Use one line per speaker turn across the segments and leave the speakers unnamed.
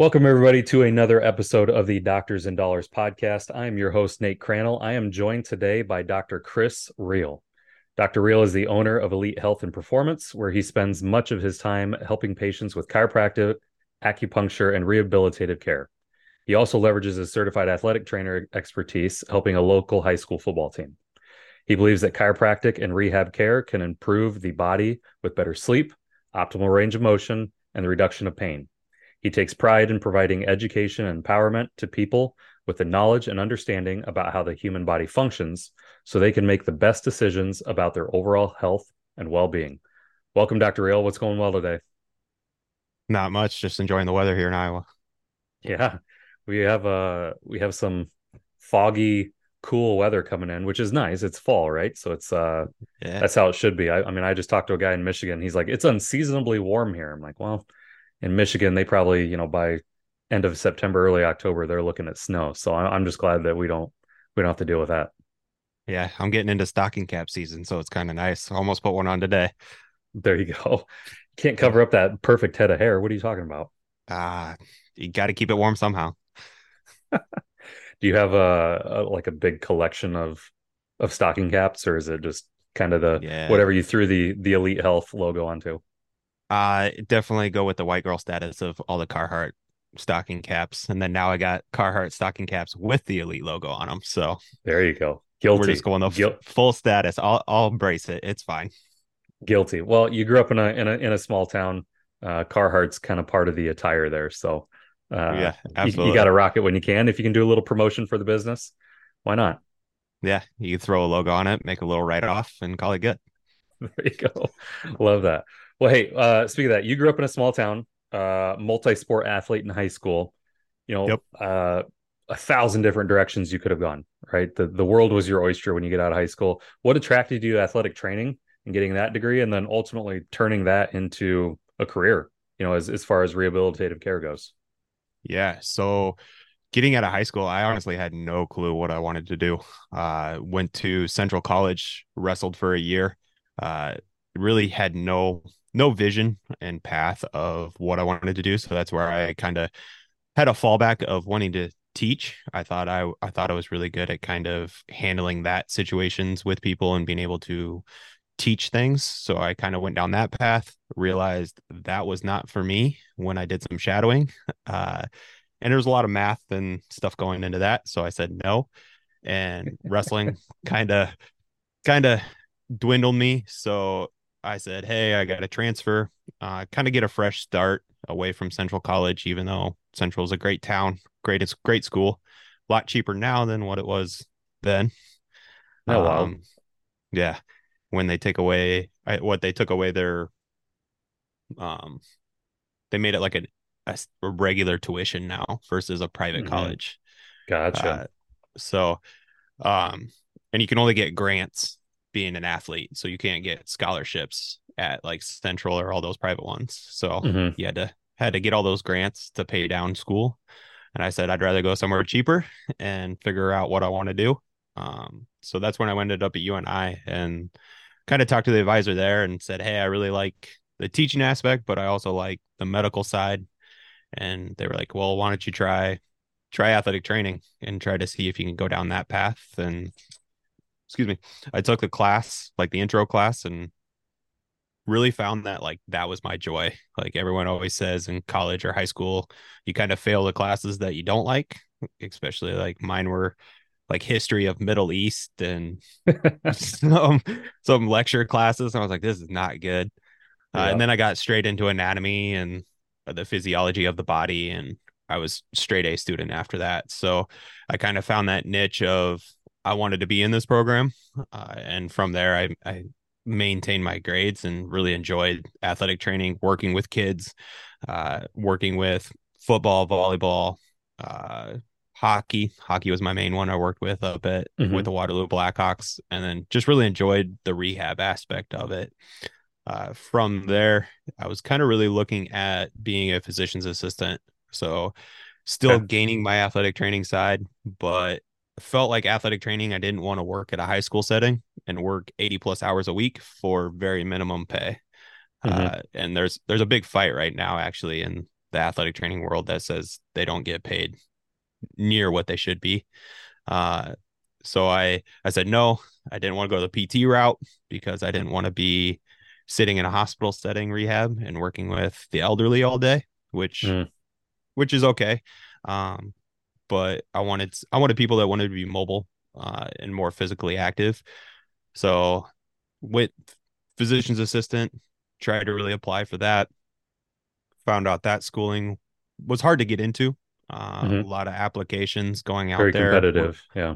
Welcome, everybody, to another episode of the Doctors and Dollars podcast. I am your host, Nate Crannell. I am joined today by Dr. Chris Reil. Dr. Reil is the owner of Elite Health and Performance, where he spends much of his time helping patients with chiropractic, acupuncture, and rehabilitative care. He also leverages his certified athletic trainer expertise, helping a local high school football team. He believes that chiropractic and rehab care can improve the body with better sleep, optimal range of motion, and the reduction of pain. He takes pride in providing education and empowerment to people with the knowledge and understanding about how the human body functions so they can make the best decisions about their overall health and well being. Welcome, Dr. Reil. What's going well today?
Not much, just enjoying the weather here in Iowa.
Yeah. We have uh we have some foggy, cool weather coming in, which is nice. It's fall, right? So it's uh yeah. that's how it should be. I, I mean, I just talked to a guy in Michigan. He's like, it's unseasonably warm here. I'm like, well, in Michigan, they probably, you know, by end of September, early October, they're looking at snow. So I'm just glad that we don't we don't have to deal with that.
Yeah, I'm getting into stocking cap season, so it's kind of nice. Almost put one on today.
There you go. Can't cover up that perfect head of hair. What are you talking about?
Ah, uh, you got to keep it warm somehow.
Do you have a, a, like a big collection of of stocking caps, or is it just kind of the yeah. whatever you threw the the Elite Health logo onto?
Uh definitely go with the white girl status of all the Carhartt stocking caps, and then now I got Carhartt stocking caps with the Elite logo on them. So
there you go. Guilty.
We're just going the Guil- full status. I'll I'll embrace it. It's fine.
Guilty. Well, you grew up in a in a in a small town. Uh, Carhartt's kind of part of the attire there, so uh, yeah, absolutely. You, you got to rock it when you can. If you can do a little promotion for the business, why not?
Yeah, you throw a logo on it, make a little write off, and call it good.
There you go. Love that. Well, hey, uh, speaking of that, you grew up in a small town, uh, multi-sport athlete in high school. You know, yep. uh, a thousand different directions you could have gone. Right, the the world was your oyster when you get out of high school. What attracted you to athletic training and getting that degree, and then ultimately turning that into a career? You know, as as far as rehabilitative care goes.
Yeah. So getting out of high school, I honestly had no clue what I wanted to do. Uh, went to Central College, wrestled for a year. Uh, really had no no vision and path of what I wanted to do. So that's where I kind of had a fallback of wanting to teach. I thought I I thought I was really good at kind of handling that situations with people and being able to teach things. So I kind of went down that path, realized that was not for me when I did some shadowing. Uh, and there's a lot of math and stuff going into that. So I said no. And wrestling kind of kind of dwindled me. So I said, Hey, I got to transfer, uh, kind of get a fresh start away from Central College, even though Central is a great town, great, it's great school, a lot cheaper now than what it was then.
Oh, wow. Um,
yeah. When they take away what they took away their, um, they made it like a, a regular tuition now versus a private mm-hmm. college.
Gotcha. Uh,
so, um, and you can only get grants being an athlete, so you can't get scholarships at like Central or all those private ones. So mm-hmm. you had to had to get all those grants to pay down school. And I said I'd rather go somewhere cheaper and figure out what I want to do. Um, so that's when I ended up at UNI and kind of talked to the advisor there and said, Hey, I really like the teaching aspect, but I also like the medical side. And they were like, Well, why don't you try try athletic training and try to see if you can go down that path? And excuse me, I took the class, like the intro class, and really found that like that was my joy. Like everyone always says in college or high school, you kind of fail the classes that you don't like, especially like mine were like history of Middle East and some some lecture classes. and I was like, this is not good. Yeah. Uh, and then I got straight into anatomy and the physiology of the body, and I was straight A student after that. So I kind of found that niche of I wanted to be in this program, uh, and from there, I, I maintained my grades and really enjoyed athletic training, working with kids, uh, working with football, volleyball, uh, hockey. Hockey was my main one I worked with a bit mm-hmm. with the Waterloo Blackhawks, and then just really enjoyed the rehab aspect of it. Uh, from there, I was kind of really looking at being a physician's assistant. So, still gaining my athletic training side, but felt like athletic training, I didn't want to work at a high school setting and work 80 plus hours a week for very minimum pay. Mm-hmm. Uh, and there's there's a big fight right now actually in the athletic training world that says they don't get paid near what they should be. Uh, so I I said no. I didn't want to go the PT route because I didn't want to be sitting in a hospital setting rehab and working with the elderly all day, which mm. which is okay. Um, but I wanted I wanted people that wanted to be mobile uh, and more physically active. So with physician's assistant, tried to really apply for that. Found out that schooling was hard to get into. Uh, mm-hmm. A lot of applications going out
Very
there.
competitive. Yeah.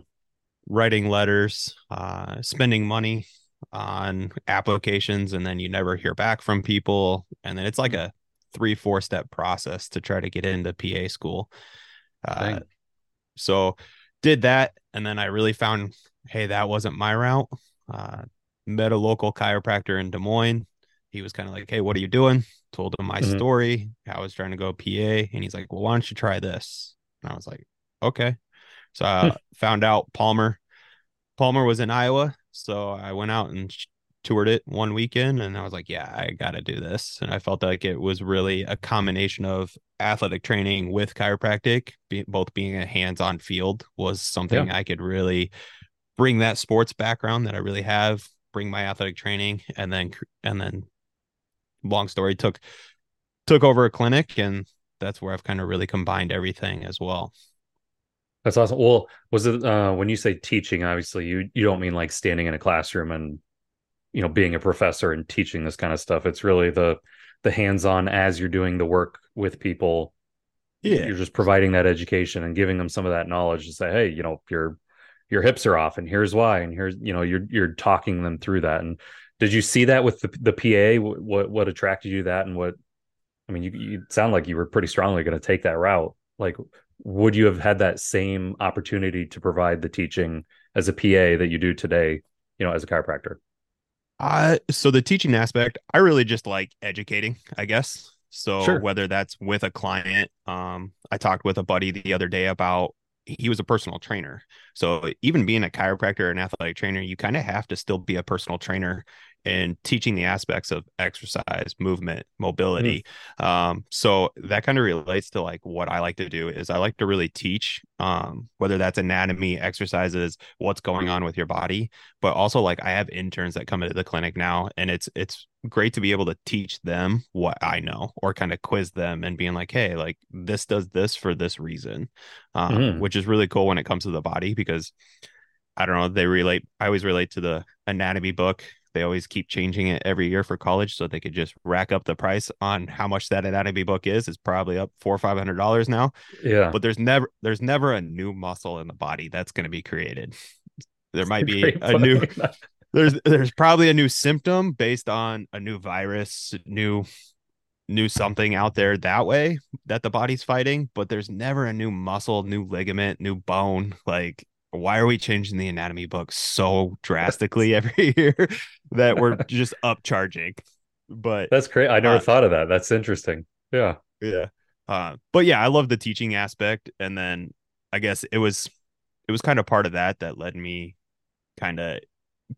Writing letters, uh, spending money on applications, and then you never hear back from people. And then it's like a three, four step process to try to get into PA school. Uh, so did that. And then I really found, hey, that wasn't my route. Uh, met a local chiropractor in Des Moines. He was kind of like, hey, what are you doing? Told him my mm-hmm. story. I was trying to go PA. And he's like, well, why don't you try this? And I was like, okay. So I found out Palmer. Palmer was in Iowa. So I went out and toured it one weekend and I was like, yeah, I got to do this. And I felt like it was really a combination of athletic training with chiropractic, be, both being a hands on field was something yeah. I could really bring that sports background that I really have, bring my athletic training, and then, and then long story took, took over a clinic and that's where I've kind of really combined everything as well.
That's awesome. Well, was it uh, when you say teaching? Obviously, you you don't mean like standing in a classroom and you know being a professor and teaching this kind of stuff it's really the the hands-on as you're doing the work with people yeah. you're just providing that education and giving them some of that knowledge to say hey you know your your hips are off and here's why and here's you know you're you're talking them through that. And did you see that with the, the pa what what attracted you to that and what i mean you, you sound like you were pretty strongly going to take that route. Like would you have had that same opportunity to provide the teaching as a pa that you do today you know as a chiropractor
uh, so the teaching aspect, I really just like educating, I guess. So sure. whether that's with a client, um, I talked with a buddy the other day about he was a personal trainer. So even being a chiropractor or an athletic trainer, you kind of have to still be a personal trainer and teaching the aspects of exercise, movement, mobility. Mm. Um, so that kind of relates to like what I like to do is I like to really teach, um, whether that's anatomy, exercises, what's going on with your body, but also like I have interns that come into the clinic now, and it's it's great to be able to teach them what I know or kind of quiz them and being like, hey, like this does this for this reason, um, mm. which is really cool when it comes to the body because. I don't know. They relate. I always relate to the anatomy book they always keep changing it every year for college, so they could just rack up the price on how much that anatomy book is. It's probably up four or five hundred dollars now.
Yeah,
but there's never there's never a new muscle in the body that's going to be created. There might be a point. new there's there's probably a new symptom based on a new virus, new new something out there that way that the body's fighting, but there's never a new muscle, new ligament, new bone. Like why are we changing the anatomy book so drastically every year that we're just upcharging? But
that's great. I never uh, thought of that. That's interesting. Yeah.
Yeah. Uh, but yeah, I love the teaching aspect. And then I guess it was it was kind of part of that that led me kind of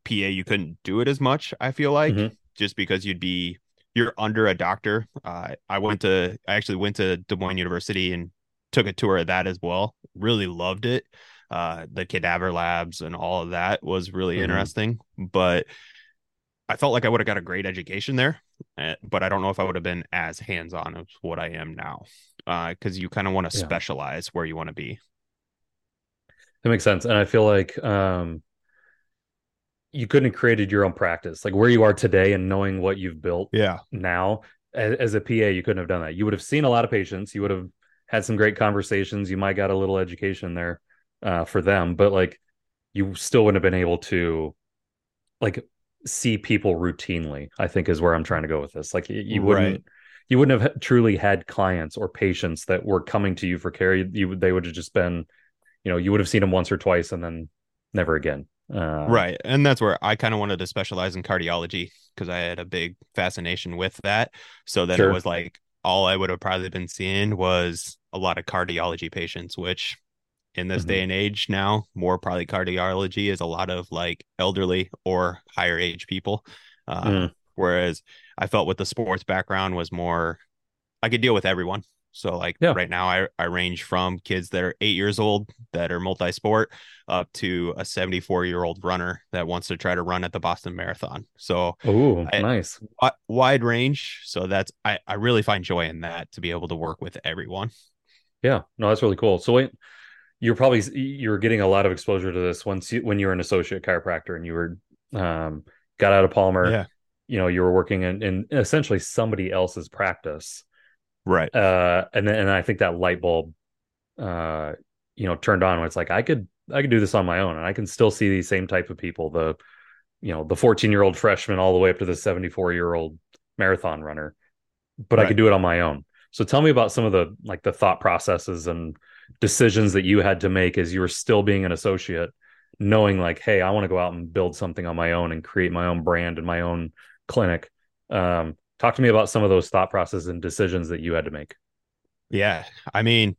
PA, you couldn't do it as much, I feel like, mm-hmm. just because you'd be you're under a doctor. Uh, I went to I actually went to Des Moines University and took a tour of that as well. Really loved it uh, the cadaver labs and all of that was really mm-hmm. interesting. But I felt like I would have got a great education there, eh, but I don't know if I would have been as hands on as what I am now. Because uh, you kind of want to yeah. specialize where you want to be.
That makes sense, and I feel like um, you couldn't have created your own practice, like where you are today, and knowing what you've built.
Yeah.
Now, as, as a PA, you couldn't have done that. You would have seen a lot of patients. You would have had some great conversations. You might got a little education there uh, for them, but like you still wouldn't have been able to like see people routinely. I think is where I'm trying to go with this. Like you, you wouldn't. Right. You wouldn't have truly had clients or patients that were coming to you for care. You, you they would have just been, you know, you would have seen them once or twice and then never again.
Uh, right. And that's where I kind of wanted to specialize in cardiology because I had a big fascination with that. So then sure. it was like all I would have probably been seeing was a lot of cardiology patients, which in this mm-hmm. day and age now more probably cardiology is a lot of like elderly or higher age people uh, mm. whereas i felt with the sports background was more i could deal with everyone So like yeah. right now I, I range from kids that are eight years old that are multi-sport up to a 74 year old runner that wants to try to run at the Boston Marathon. So
oh nice.
wide range. So that's I, I really find joy in that to be able to work with everyone.
Yeah, no, that's really cool. So wait, you're probably you're getting a lot of exposure to this once you when you were an associate chiropractor and you were um got out of Palmer.
Yeah.
You know, you were working in, in essentially somebody else's practice
right
uh and then and i think that light bulb uh you know turned on when it's like i could i could do this on my own and i can still see these same type of people the you know the 14 year old freshman all the way up to the 74 year old marathon runner but right. i could do it on my own so tell me about some of the like the thought processes and decisions that you had to make as you were still being an associate knowing like hey i want to go out and build something on my own and create my own brand and my own clinic. Um talk to me about some of those thought processes and decisions that you had to make.
Yeah. I mean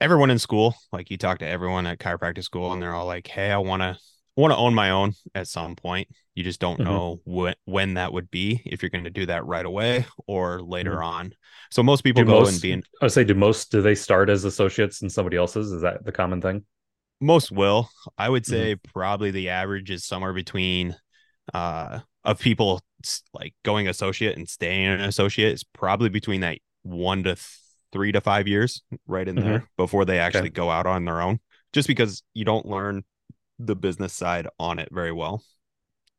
everyone in school like you talk to everyone at chiropractic school and they're all like hey i want to want to own my own at some point you just don't mm-hmm. know when when that would be if you're going to do that right away or later mm-hmm. on so most people do go most, and be in
i would say do most do they start as associates in somebody else's is that the common thing
most will i would mm-hmm. say mm-hmm. probably the average is somewhere between uh of people like going associate and staying an associate is probably between that one to three to five years right in mm-hmm. there before they actually okay. go out on their own just because you don't learn the business side on it very well.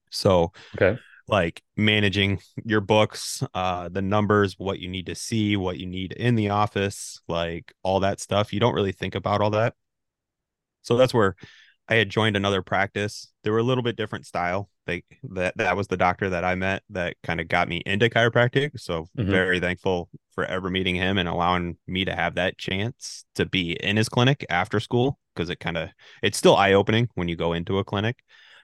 So
okay.
like managing your books uh the numbers what you need to see what you need in the office like all that stuff you don't really think about all that. So that's where I had joined another practice. They were a little bit different style. They that that was the doctor that I met that kind of got me into chiropractic. So mm-hmm. very thankful for ever meeting him and allowing me to have that chance to be in his clinic after school because it kind of it's still eye opening when you go into a clinic.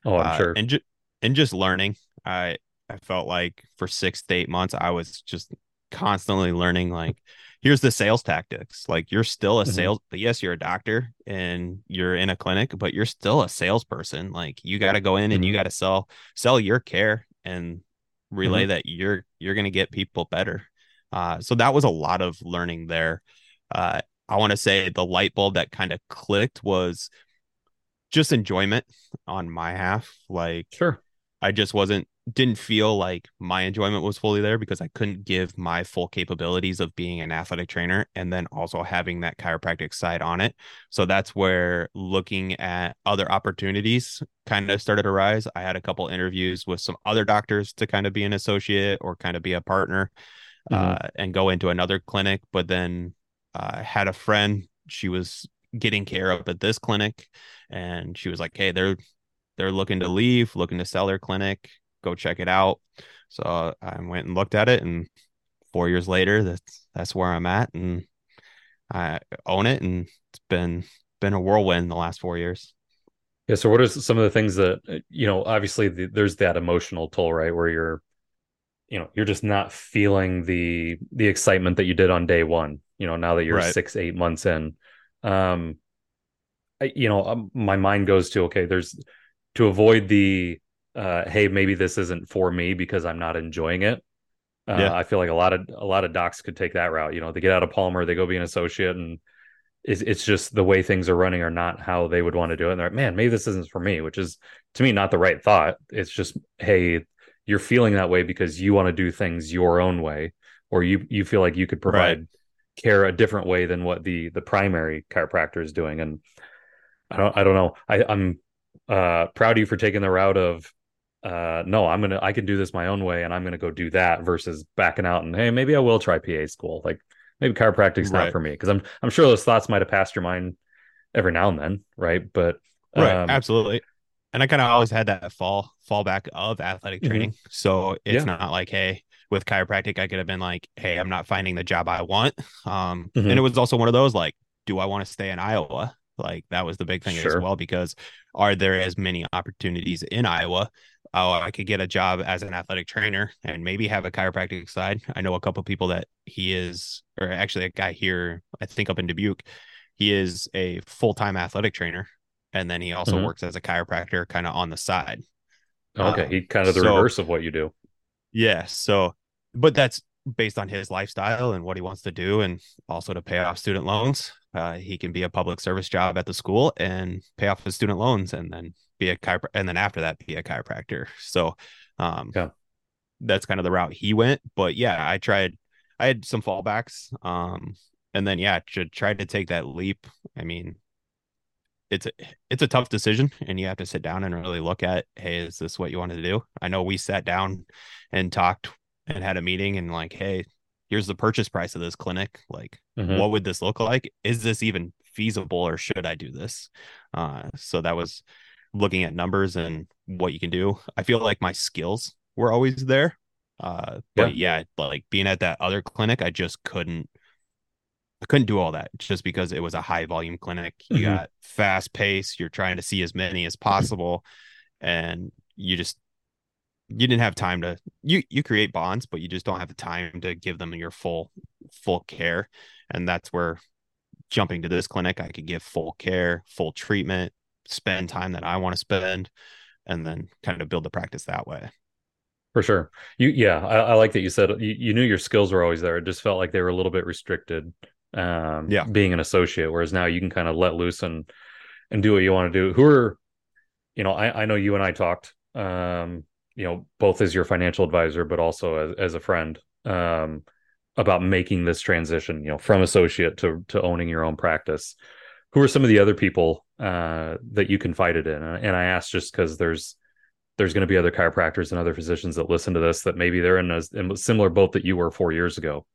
Oh, I'm uh, sure.
And just and just learning. I I felt like for six to eight months I was just constantly learning like here's the sales tactics. Like you're still a mm-hmm. sales, yes, you're a doctor and you're in a clinic, but you're still a salesperson. Like you got to go in mm-hmm. and you mm-hmm. got to sell, sell your care and relay mm-hmm. that you're, you're going to get people better. Uh, so that was a lot of learning there. Uh, I want to say the light bulb that kind of clicked was just enjoyment on my half. Like,
sure,
I just wasn't didn't feel like my enjoyment was fully there because I couldn't give my full capabilities of being an athletic trainer and then also having that chiropractic side on it. So that's where looking at other opportunities kind of started to rise. I had a couple interviews with some other doctors to kind of be an associate or kind of be a partner mm-hmm. uh, and go into another clinic. But then I uh, had a friend, she was getting care up at this clinic and she was like, Hey, they're they're looking to leave, looking to sell their clinic go check it out. So I went and looked at it, and four years later, that's that's where I'm at, and I own it, and it's been been a whirlwind the last four years.
Yeah. So, what are some of the things that you know? Obviously, the, there's that emotional toll, right? Where you're, you know, you're just not feeling the the excitement that you did on day one. You know, now that you're right. six, eight months in, um, I, you know, um, my mind goes to okay. There's to avoid the uh, hey, maybe this isn't for me because I'm not enjoying it. Uh, yeah. I feel like a lot of a lot of docs could take that route. You know, they get out of Palmer, they go be an associate, and it's, it's just the way things are running are not how they would want to do it. And they're like, man, maybe this isn't for me, which is to me not the right thought. It's just, hey, you're feeling that way because you want to do things your own way, or you you feel like you could provide right. care a different way than what the the primary chiropractor is doing. And I don't I don't know. I, I'm uh, proud of you for taking the route of uh, no, I'm gonna I can do this my own way, and I'm gonna go do that versus backing out and hey, maybe I will try PA school. Like maybe chiropractic's right. not for me because I'm I'm sure those thoughts might have passed your mind every now and then, right? But
um, right, absolutely. And I kind of always had that fall fallback of athletic mm-hmm. training, mm-hmm. so it's yeah. not like hey, with chiropractic, I could have been like, hey, I'm not finding the job I want. Um, mm-hmm. and it was also one of those like, do I want to stay in Iowa? Like that was the big thing sure. as well because are there as many opportunities in Iowa? Oh, I could get a job as an athletic trainer and maybe have a chiropractic side. I know a couple people that he is, or actually a guy here, I think up in Dubuque, he is a full time athletic trainer, and then he also mm-hmm. works as a chiropractor, kind of on the side.
Okay, um, he kind of the so, reverse of what you do.
Yeah. So, but that's based on his lifestyle and what he wants to do, and also to pay off student loans. Uh, he can be a public service job at the school and pay off his student loans, and then be a chiropr- and then after that be a chiropractor. So, um, yeah. that's kind of the route he went. But yeah, I tried. I had some fallbacks, um, and then yeah, to try to take that leap. I mean, it's a it's a tough decision and you have to sit down and really look at hey is this what you wanted to do i know we sat down and talked and had a meeting and like hey here's the purchase price of this clinic like mm-hmm. what would this look like is this even feasible or should i do this uh, so that was looking at numbers and what you can do i feel like my skills were always there uh, but yeah. yeah like being at that other clinic i just couldn't I couldn't do all that just because it was a high volume clinic. You mm-hmm. got fast pace, you're trying to see as many as possible and you just you didn't have time to you you create bonds but you just don't have the time to give them your full full care and that's where jumping to this clinic I could give full care, full treatment, spend time that I want to spend and then kind of build the practice that way.
For sure. You yeah, I, I like that you said you, you knew your skills were always there. It just felt like they were a little bit restricted um, yeah, being an associate. Whereas now you can kind of let loose and and do what you want to do. Who are, you know, I, I know you and I talked, um, you know, both as your financial advisor, but also as, as a friend, um, about making this transition, you know, from associate to to owning your own practice. Who are some of the other people uh, that you confided in? And I asked just because there's there's going to be other chiropractors and other physicians that listen to this that maybe they're in a, in a similar boat that you were four years ago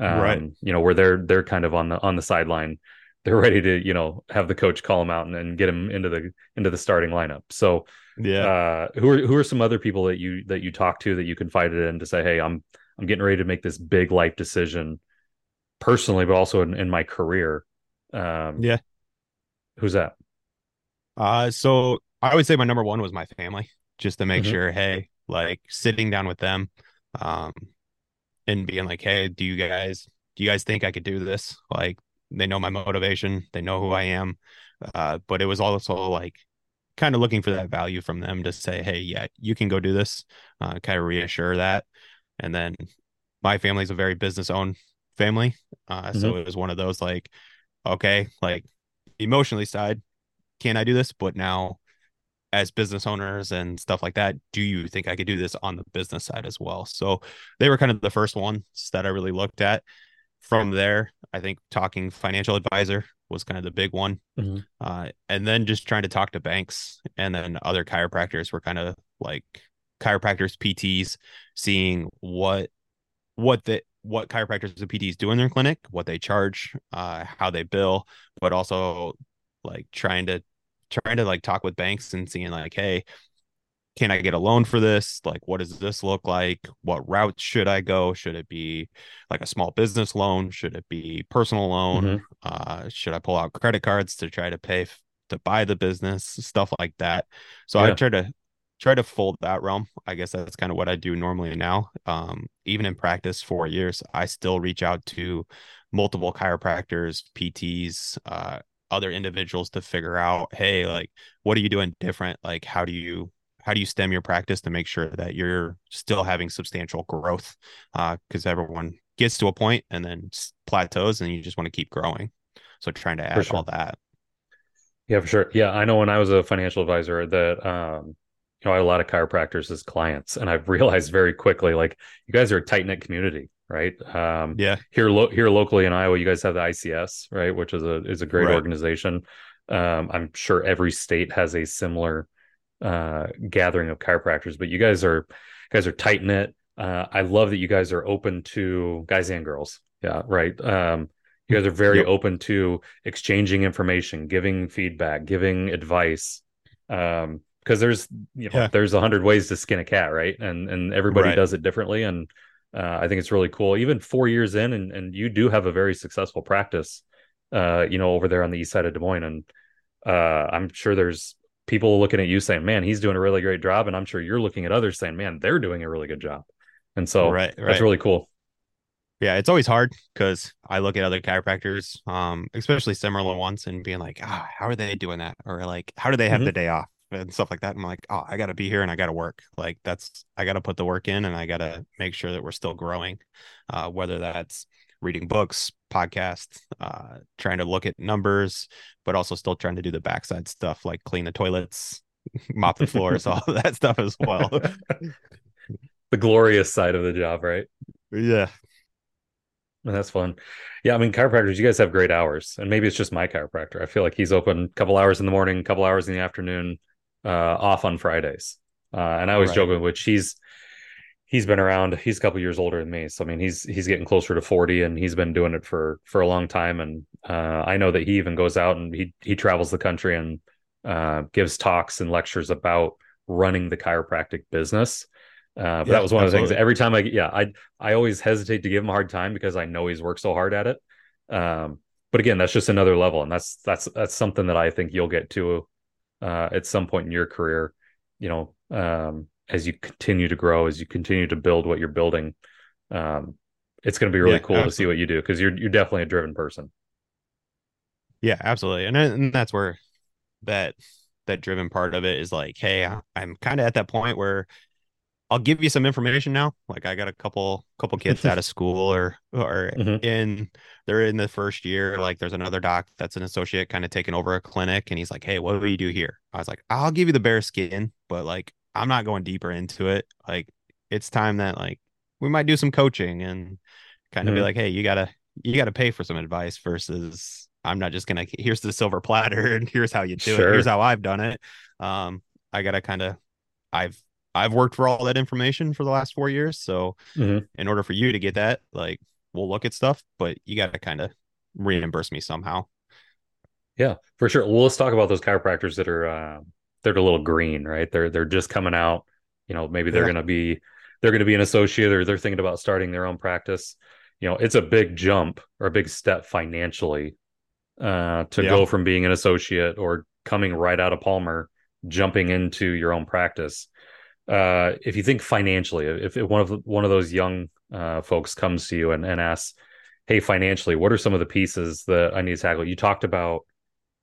um, right. You know, where they're they're kind of on the on the sideline. They're ready to you know have the coach call them out and, and get them into the into the starting lineup. So yeah, uh, who are who are some other people that you that you talk to that you confided in to say, hey, I'm I'm getting ready to make this big life decision personally, but also in, in my career. Um,
yeah,
who's that?
Uh, so I would say my number one was my family, just to make mm-hmm. sure, hey, like sitting down with them, um, and being like, hey, do you guys do you guys think I could do this? Like they know my motivation, they know who I am. Uh, but it was also like kind of looking for that value from them to say, hey, yeah, you can go do this, uh, kind of reassure that. And then my family is a very business owned family. Uh, mm-hmm. So it was one of those like, okay, like emotionally side, can I do this? But now as business owners and stuff like that do you think i could do this on the business side as well so they were kind of the first ones that i really looked at from there i think talking financial advisor was kind of the big one mm-hmm. uh, and then just trying to talk to banks and then other chiropractors were kind of like chiropractors pts seeing what what the what chiropractors and pts do in their clinic what they charge uh, how they bill but also like trying to trying to like talk with banks and seeing like, hey, can I get a loan for this? Like, what does this look like? What route should I go? Should it be like a small business loan? Should it be personal loan? Mm-hmm. Uh, should I pull out credit cards to try to pay f- to buy the business? Stuff like that. So yeah. I try to try to fold that realm. I guess that's kind of what I do normally now. Um, even in practice for years, I still reach out to multiple chiropractors, PTs, uh, other individuals to figure out hey like what are you doing different like how do you how do you stem your practice to make sure that you're still having substantial growth because uh, everyone gets to a point and then plateaus and you just want to keep growing so trying to add sure. all that
yeah for sure yeah i know when i was a financial advisor that um you know, I had a lot of chiropractors as clients, and I've realized very quickly, like you guys are a tight knit community right?
Um, yeah.
Here, lo- here locally in Iowa, you guys have the ICS, right, which is a is a great right. organization. Um, I'm sure every state has a similar uh, gathering of chiropractors, but you guys are guys are tight knit. Uh, I love that you guys are open to guys and girls. Yeah, right. Um, you guys are very yep. open to exchanging information, giving feedback, giving advice. Um, because there's you know yeah. there's a hundred ways to skin a cat, right? And and everybody right. does it differently. And uh, I think it's really cool. Even four years in, and, and you do have a very successful practice, uh, you know, over there on the east side of Des Moines. And uh, I'm sure there's people looking at you saying, man, he's doing a really great job. And I'm sure you're looking at others saying, man, they're doing a really good job. And so right, right. that's really cool.
Yeah, it's always hard because I look at other chiropractors, um, especially similar ones, and being like, ah, how are they doing that? Or like, how do they have mm-hmm. the day off? and stuff like that. I'm like, oh, I got to be here and I got to work. Like that's I got to put the work in and I got to make sure that we're still growing. Uh, whether that's reading books, podcasts, uh, trying to look at numbers, but also still trying to do the backside stuff like clean the toilets, mop the floors, all that stuff as well.
the glorious side of the job, right?
Yeah.
That's fun. Yeah, I mean, chiropractors, you guys have great hours, and maybe it's just my chiropractor. I feel like he's open a couple hours in the morning, a couple hours in the afternoon, uh, off on Fridays. Uh, and I always right. joke with which he's he's been around. He's a couple years older than me, so I mean, he's he's getting closer to forty, and he's been doing it for for a long time. And uh, I know that he even goes out and he he travels the country and uh, gives talks and lectures about running the chiropractic business. Uh, but yeah, that was one of the things. Every time I, yeah, I I always hesitate to give him a hard time because I know he's worked so hard at it. Um, but again, that's just another level, and that's that's that's something that I think you'll get to uh, at some point in your career. You know, um, as you continue to grow, as you continue to build what you're building, um, it's going to be really yeah, cool absolutely. to see what you do because you're you're definitely a driven person.
Yeah, absolutely, and and that's where that that driven part of it is like, hey, I'm kind of at that point where I'll give you some information now. Like I got a couple couple kids out of school or or mm-hmm. in they're in the first year. Like there's another doc that's an associate kind of taking over a clinic and he's like, Hey, what do you do here? I was like, I'll give you the bare skin, but like I'm not going deeper into it. Like it's time that like we might do some coaching and kind of mm-hmm. be like, hey, you gotta you gotta pay for some advice versus I'm not just gonna here's the silver platter and here's how you do sure. it. Here's how I've done it. Um, I gotta kind of I've I've worked for all that information for the last four years. So mm-hmm. in order for you to get that, like we'll look at stuff, but you got to kind of reimburse me somehow.
Yeah, for sure. Well, let's talk about those chiropractors that are uh, they're a little green, right? They're they're just coming out. You know, maybe they're yeah. going to be they're going to be an associate or they're thinking about starting their own practice. You know, it's a big jump or a big step financially uh, to yeah. go from being an associate or coming right out of Palmer, jumping into your own practice uh, if you think financially, if, if one of one of those young uh, folks comes to you and, and asks, "Hey, financially, what are some of the pieces that I need to tackle?" You talked about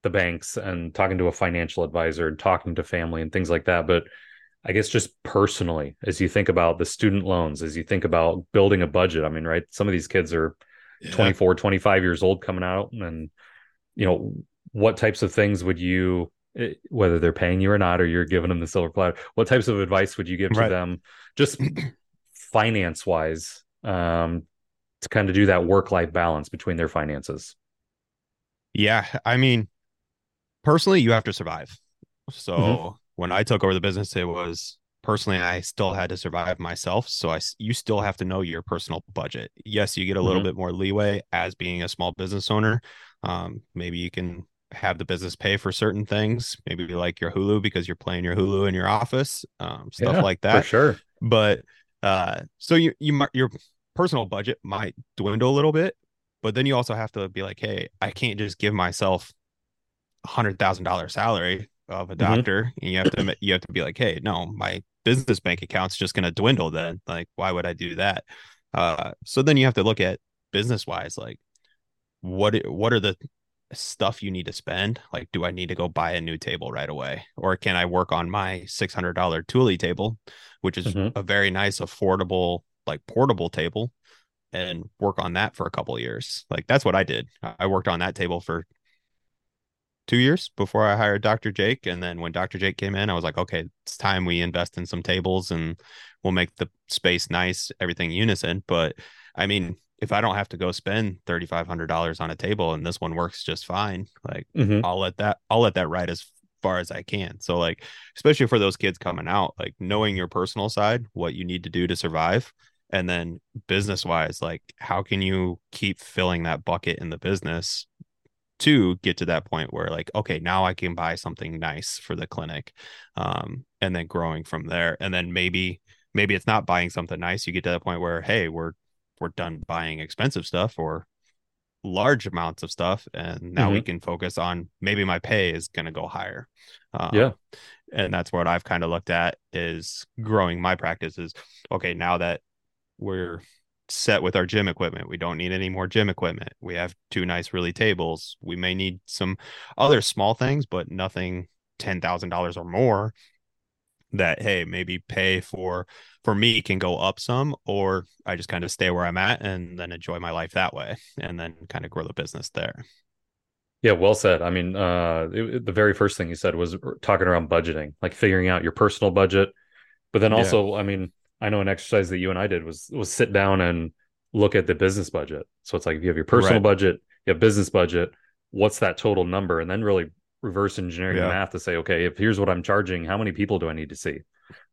the banks and talking to a financial advisor and talking to family and things like that, but I guess just personally, as you think about the student loans, as you think about building a budget, I mean, right? Some of these kids are yeah. 24, 25 years old coming out and you know, what types of things would you whether they're paying you or not, or you're giving them the silver platter, what types of advice would you give to them, just finance wise, um, to kind of do that work life balance between their finances?
Yeah, I mean, personally, you have to survive. So mm-hmm. when I took over the business, it was personally I still had to survive myself. So I you still have to know your personal budget. Yes, you get a little mm-hmm. bit more leeway as being a small business owner. Um, maybe you can have the business pay for certain things, maybe like your Hulu because you're playing your Hulu in your office, um, stuff yeah, like that.
For sure.
But uh, so you you your personal budget might dwindle a little bit, but then you also have to be like, hey, I can't just give myself hundred thousand dollar salary of a mm-hmm. doctor, mm-hmm. and you have to you have to be like, hey, no, my business bank account's just going to dwindle. Then, like, why would I do that? Uh, so then you have to look at business wise, like what what are the stuff you need to spend like do i need to go buy a new table right away or can i work on my $600 Thuli table which is mm-hmm. a very nice affordable like portable table and work on that for a couple years like that's what i did i worked on that table for two years before i hired dr jake and then when dr jake came in i was like okay it's time we invest in some tables and we'll make the space nice everything unison but i mean if I don't have to go spend thirty five hundred dollars on a table and this one works just fine, like mm-hmm. I'll let that I'll let that ride as far as I can. So like especially for those kids coming out, like knowing your personal side, what you need to do to survive, and then business wise, like how can you keep filling that bucket in the business to get to that point where like okay now i can buy something nice for the clinic um, and then growing from there and then maybe maybe it's not buying something nice you get to that point where hey we're we're done buying expensive stuff or large amounts of stuff and now mm-hmm. we can focus on maybe my pay is going to go higher
um, yeah
and that's what i've kind of looked at is growing my practices okay now that we're set with our gym equipment. We don't need any more gym equipment. We have two nice really tables. We may need some other small things but nothing $10,000 or more that hey maybe pay for for me can go up some or i just kind of stay where i'm at and then enjoy my life that way and then kind of grow the business there.
Yeah well said. I mean uh it, the very first thing you said was talking around budgeting like figuring out your personal budget but then also yeah. i mean i know an exercise that you and i did was was sit down and look at the business budget so it's like if you have your personal right. budget you have business budget what's that total number and then really reverse engineering yeah. the math to say, okay, if here's what I'm charging, how many people do I need to see?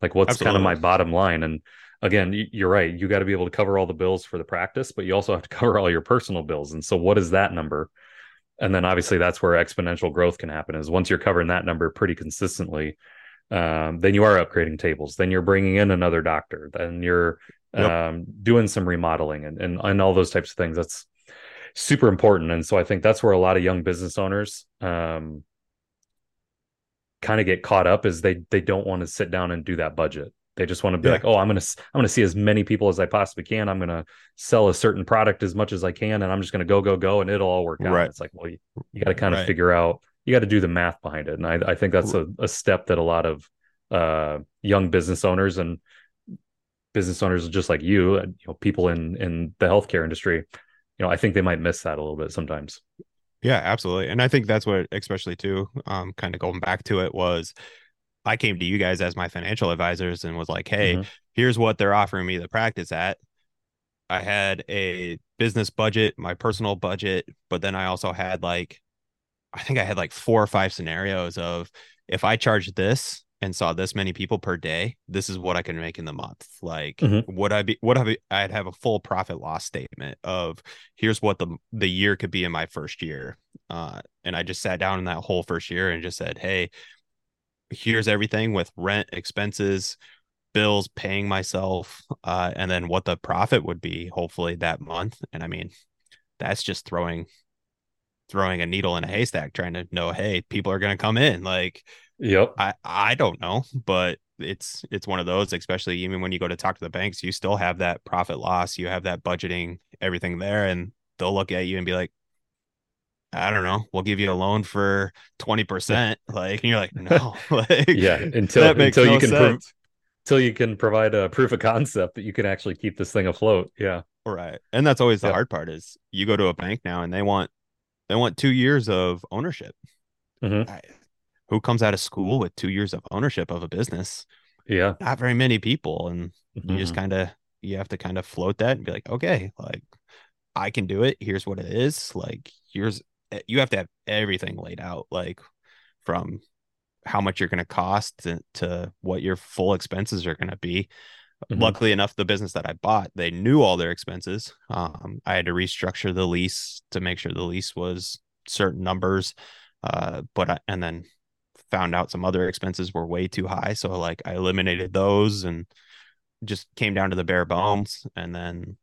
Like, what's Absolutely. kind of my bottom line? And again, you're right. You got to be able to cover all the bills for the practice, but you also have to cover all your personal bills. And so, what is that number? And then obviously, that's where exponential growth can happen. Is once you're covering that number pretty consistently, um, then you are upgrading tables. Then you're bringing in another doctor. Then you're yep. um, doing some remodeling and, and and all those types of things. That's super important. And so I think that's where a lot of young business owners um, kind of get caught up is they they don't want to sit down and do that budget. They just want to be yeah. like, oh, I'm gonna I'm gonna see as many people as I possibly can. I'm gonna sell a certain product as much as I can, and I'm just gonna go go go, and it'll all work out. Right. It's like, well, you, you got to kind of right. figure out. You got to do the math behind it, and I I think that's a, a step that a lot of uh, young business owners and business owners just like you, and you know, people in in the healthcare industry, you know, I think they might miss that a little bit sometimes.
Yeah, absolutely. And I think that's what, especially too, um, kind of going back to it was I came to you guys as my financial advisors and was like, hey, mm-hmm. here's what they're offering me the practice at. I had a business budget, my personal budget, but then I also had like, I think I had like four or five scenarios of if I charge this, and saw this many people per day, this is what I can make in the month. Like, mm-hmm. would I be, would I be, I'd have a full profit loss statement of here's what the, the year could be in my first year. Uh, and I just sat down in that whole first year and just said, Hey, here's everything with rent, expenses, bills, paying myself, uh, and then what the profit would be hopefully that month. And I mean, that's just throwing, throwing a needle in a haystack, trying to know, Hey, people are going to come in. Like,
Yep.
I I don't know, but it's it's one of those, especially even when you go to talk to the banks, you still have that profit loss, you have that budgeting, everything there, and they'll look at you and be like, I don't know, we'll give you a loan for 20%. Like, and you're like, no, like,
yeah, until, until no you can, pro- until you can provide a proof of concept that you can actually keep this thing afloat. Yeah.
Right. And that's always the hard part is you go to a bank now and they want, they want two years of ownership. Mm-hmm. I, who comes out of school with two years of ownership of a business?
Yeah.
Not very many people. And mm-hmm. you just mm-hmm. kind of, you have to kind of float that and be like, okay, like I can do it. Here's what it is. Like, here's, eh, you have to have everything laid out, like from how much you're going to cost to, to, what your full expenses are going to be. Mm-hmm. Luckily enough, the business that I bought, they knew all their expenses. Um, I had to restructure the lease to make sure the lease was certain numbers. Uh, but I, and then found out some other expenses were way too high. So like I eliminated those and just came down to the bare bones and then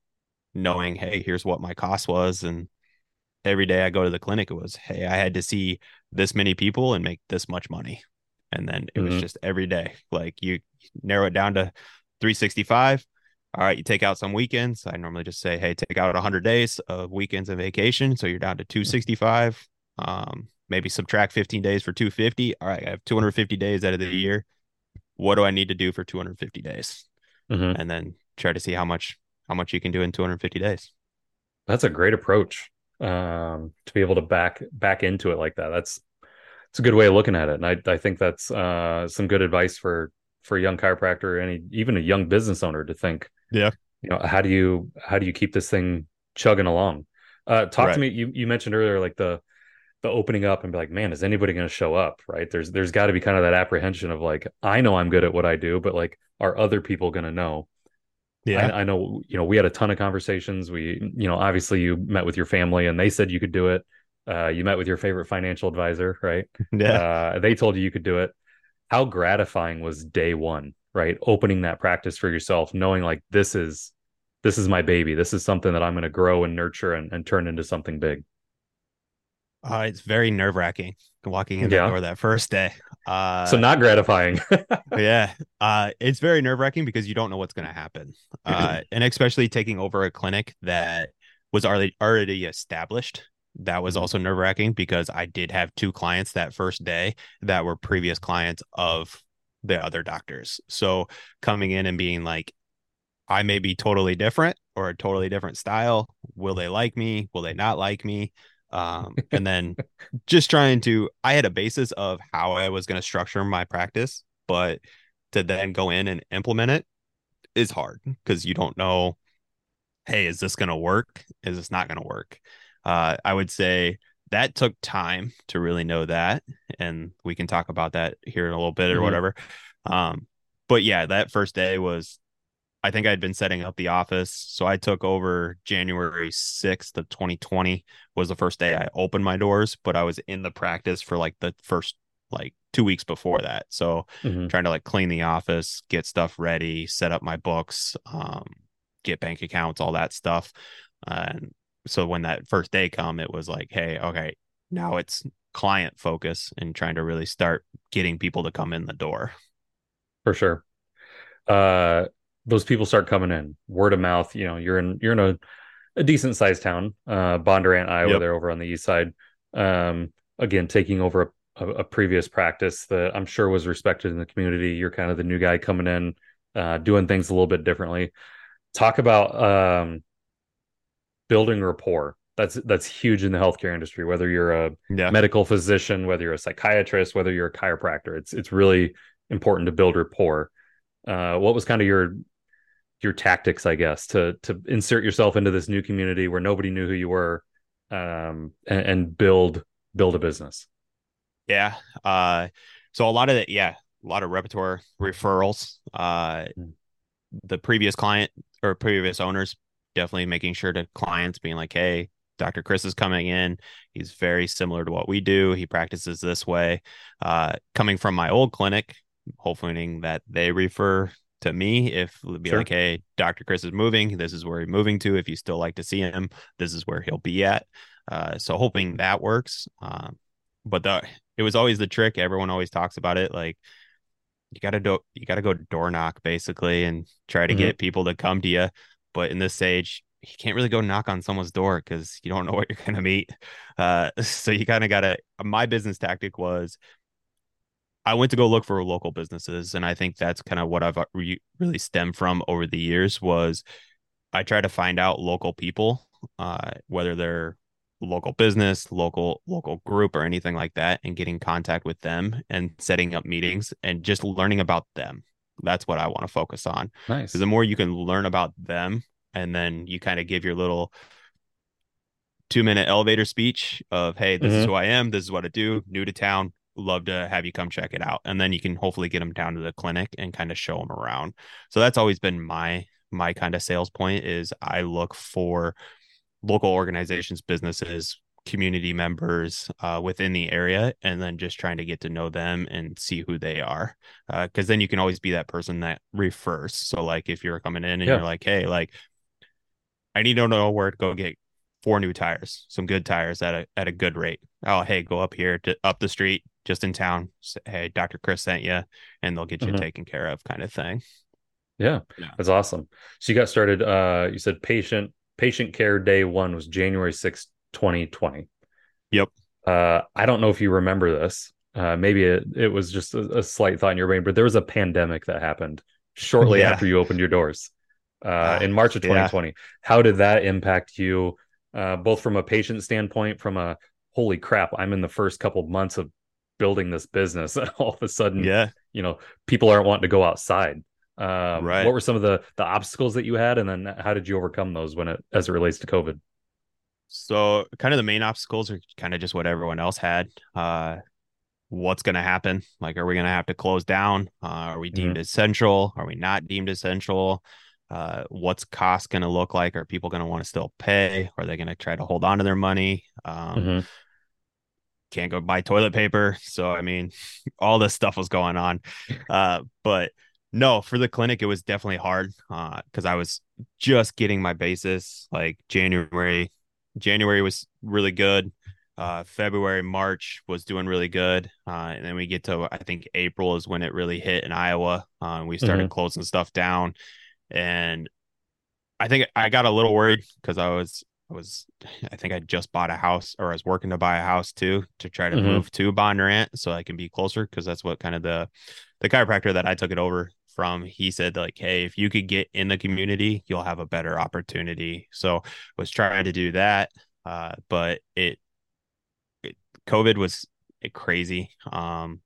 knowing, hey, here's what my cost was. And every day I go to the clinic, it was, hey, I had to see this many people and make this much money. And then it mm-hmm. was just every day. Like you narrow it down to 365. All right, you take out some weekends. I normally just say, hey, take out 100 days of weekends and vacation. So you're down to 265. Um, maybe subtract 15 days for 250. All right, I have 250 days out of the year. What do I need to do for 250 days? Mm-hmm. And then try to see how much how much you can do in 250 days.
That's a great approach um, to be able to back back into it like that. That's it's a good way of looking at it, and I I think that's uh, some good advice for for a young chiropractor, any even a young business owner to think.
Yeah,
you know, how do you how do you keep this thing chugging along? Uh, talk right. to me. You you mentioned earlier like the the opening up and be like, man, is anybody going to show up? Right. There's, there's got to be kind of that apprehension of like, I know I'm good at what I do, but like, are other people going to know? Yeah. I, I, know, you know, we had a ton of conversations. We, you know, obviously you met with your family and they said you could do it. Uh, you met with your favorite financial advisor, right?
Yeah.
Uh, they told you you could do it. How gratifying was day one, right? Opening that practice for yourself, knowing like this is, this is my baby. This is something that I'm going to grow and nurture and, and turn into something big.
Uh, it's very nerve wracking walking in yeah. the door that first day. Uh,
so not gratifying.
yeah. Uh, it's very nerve wracking because you don't know what's going to happen. Uh, and especially taking over a clinic that was already already established. That was also nerve wracking because I did have two clients that first day that were previous clients of the other doctors. So coming in and being like, I may be totally different or a totally different style. Will they like me? Will they not like me? Um, and then just trying to, I had a basis of how I was going to structure my practice, but to then go in and implement it is hard because you don't know, hey, is this going to work? Is this not going to work? Uh, I would say that took time to really know that. And we can talk about that here in a little bit or mm-hmm. whatever. Um, but yeah, that first day was I think I'd been setting up the office. So I took over January 6th of 2020 was the first day I opened my doors, but I was in the practice for like the first like two weeks before that. So mm-hmm. trying to like clean the office, get stuff ready, set up my books, um, get bank accounts, all that stuff. And so when that first day come, it was like, hey, okay, now it's client focus and trying to really start getting people to come in the door.
For sure. Uh those people start coming in word of mouth you know you're in you're in a, a decent sized town uh bondurant iowa yep. they're over on the east side um again taking over a, a, a, previous practice that i'm sure was respected in the community you're kind of the new guy coming in uh doing things a little bit differently talk about um building rapport that's that's huge in the healthcare industry whether you're a yeah. medical physician whether you're a psychiatrist whether you're a chiropractor it's it's really important to build rapport uh, what was kind of your your tactics, I guess, to to insert yourself into this new community where nobody knew who you were, um, and, and build build a business.
Yeah. Uh, so a lot of it, yeah, a lot of repertoire referrals. Uh, mm. the previous client or previous owners definitely making sure to clients being like, hey, Dr. Chris is coming in. He's very similar to what we do. He practices this way. Uh, coming from my old clinic, hoping that they refer to me if be sure. like, hey, Dr. Chris is moving. This is where he's moving to. If you still like to see him, this is where he'll be at. Uh, so hoping that works. Um, but the it was always the trick. Everyone always talks about it. Like you gotta do you gotta go door knock basically and try to mm-hmm. get people to come to you. But in this age, you can't really go knock on someone's door because you don't know what you're gonna meet. Uh, so you kind of gotta. My business tactic was I went to go look for local businesses, and I think that's kind of what I've uh, re- really stemmed from over the years. Was I try to find out local people, uh, whether they're local business, local local group, or anything like that, and getting contact with them and setting up meetings and just learning about them. That's what I want to focus on.
Nice.
Because the more you can learn about them, and then you kind of give your little two minute elevator speech of, "Hey, this mm-hmm. is who I am. This is what I do. New to town love to have you come check it out and then you can hopefully get them down to the clinic and kind of show them around so that's always been my my kind of sales point is i look for local organizations businesses community members uh, within the area and then just trying to get to know them and see who they are because uh, then you can always be that person that refers so like if you're coming in and yeah. you're like hey like i need to know where to go get four new tires some good tires at a, at a good rate oh hey go up here to up the street just in town. Say, hey, Dr. Chris sent you, and they'll get you mm-hmm. taken care of, kind of thing.
Yeah, yeah, that's awesome. So you got started. Uh, you said patient patient care day one was January sixth, twenty twenty.
Yep.
Uh, I don't know if you remember this. Uh, maybe it, it was just a, a, slight thought in your brain, but there was a pandemic that happened shortly yeah. after you opened your doors uh, in March of 2020. Yeah. How did that impact you, uh, both from a patient standpoint, from a holy crap, I'm in the first couple of months of building this business and all of a sudden
yeah
you know people aren't wanting to go outside um, right what were some of the the obstacles that you had and then how did you overcome those when it as it relates to covid
so kind of the main obstacles are kind of just what everyone else had uh what's going to happen like are we going to have to close down uh, are we deemed mm-hmm. essential are we not deemed essential uh, what's cost going to look like are people going to want to still pay are they going to try to hold on to their money um, mm-hmm can't go buy toilet paper. So I mean, all this stuff was going on. Uh, but no, for the clinic, it was definitely hard because uh, I was just getting my basis. Like January, January was really good. Uh, February, March was doing really good. Uh, and then we get to, I think April is when it really hit in Iowa. Uh, we started mm-hmm. closing stuff down. And I think I got a little worried because I was I was, I think I just bought a house or I was working to buy a house too to try to mm-hmm. move to Bondurant so I can be closer because that's what kind of the the chiropractor that I took it over from. He said like, hey, if you could get in the community, you'll have a better opportunity. So was trying to do that, uh, but it, it COVID was crazy. Um,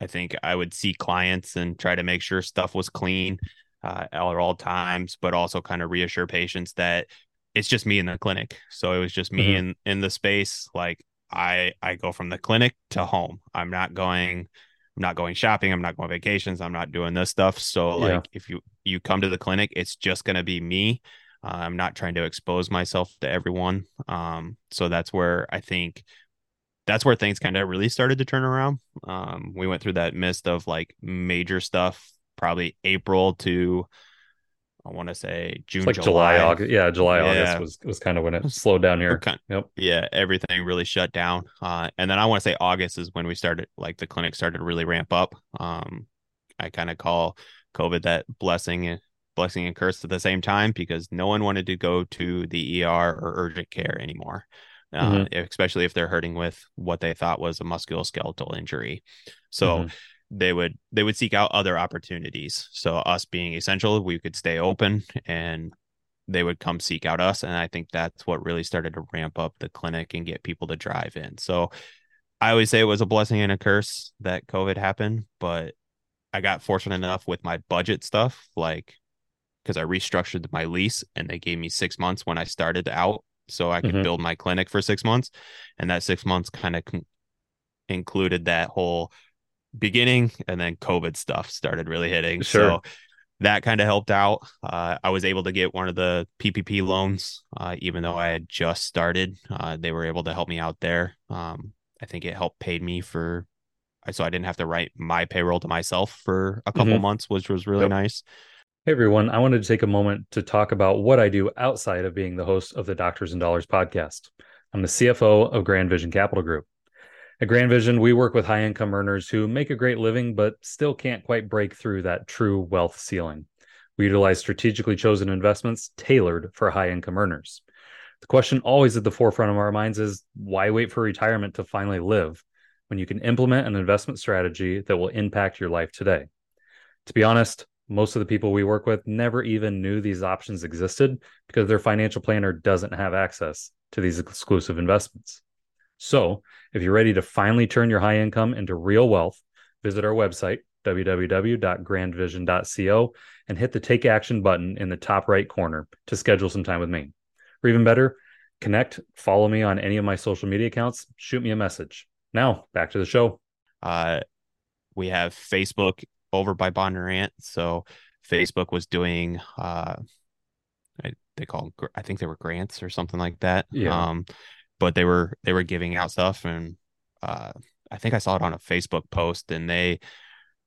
I think I would see clients and try to make sure stuff was clean uh, at all times, but also kind of reassure patients that it's just me in the clinic. So it was just me mm-hmm. in in the space. Like I I go from the clinic to home. I'm not going. I'm not going shopping. I'm not going vacations. I'm not doing this stuff. So like if you you come to the clinic, it's just gonna be me. Uh, I'm not trying to expose myself to everyone. Um, so that's where I think that's where things kind of really started to turn around. Um, we went through that mist of like major stuff, probably April to I want to say June,
like July. July, August. Yeah, July, yeah. August was was kind of when it slowed down here.
Kind of, yep. Yeah, everything really shut down. Uh, and then I want to say August is when we started, like the clinic started to really ramp up. Um, I kind of call COVID that blessing and blessing and curse at the same time because no one wanted to go to the ER or urgent care anymore uh, mm-hmm. especially if they're hurting with what they thought was a musculoskeletal injury. So mm-hmm. They would they would seek out other opportunities. So us being essential, we could stay open and they would come seek out us and i think that's what really started to ramp up the clinic and get people to drive in so i always say it was a blessing and a curse that covid happened but i got fortunate enough with my budget stuff like because i restructured my lease and they gave me six months when i started out so I could mm-hmm. build my clinic for six months. And that six months kind of con- included that whole beginning and then COVID stuff started really hitting. Sure. So that kind of helped out. Uh, I was able to get one of the PPP loans, uh, even though I had just started. Uh, they were able to help me out there. Um, I think it helped pay me for, so I didn't have to write my payroll to myself for a couple mm-hmm. months, which was really yep. nice.
Hey everyone, I wanted to take a moment to talk about what I do outside of being the host of the Doctors and Dollars podcast. I'm the CFO of Grand Vision Capital Group. At Grand Vision, we work with high income earners who make a great living, but still can't quite break through that true wealth ceiling. We utilize strategically chosen investments tailored for high income earners. The question always at the forefront of our minds is why wait for retirement to finally live when you can implement an investment strategy that will impact your life today? To be honest, most of the people we work with never even knew these options existed because their financial planner doesn't have access to these exclusive investments. So, if you're ready to finally turn your high income into real wealth, visit our website, www.grandvision.co, and hit the take action button in the top right corner to schedule some time with me. Or even better, connect, follow me on any of my social media accounts, shoot me a message. Now, back to the show.
Uh, we have Facebook over by Bondurant. So Facebook was doing uh they call them, I think they were grants or something like that. Yeah. Um, but they were they were giving out stuff and uh I think I saw it on a Facebook post and they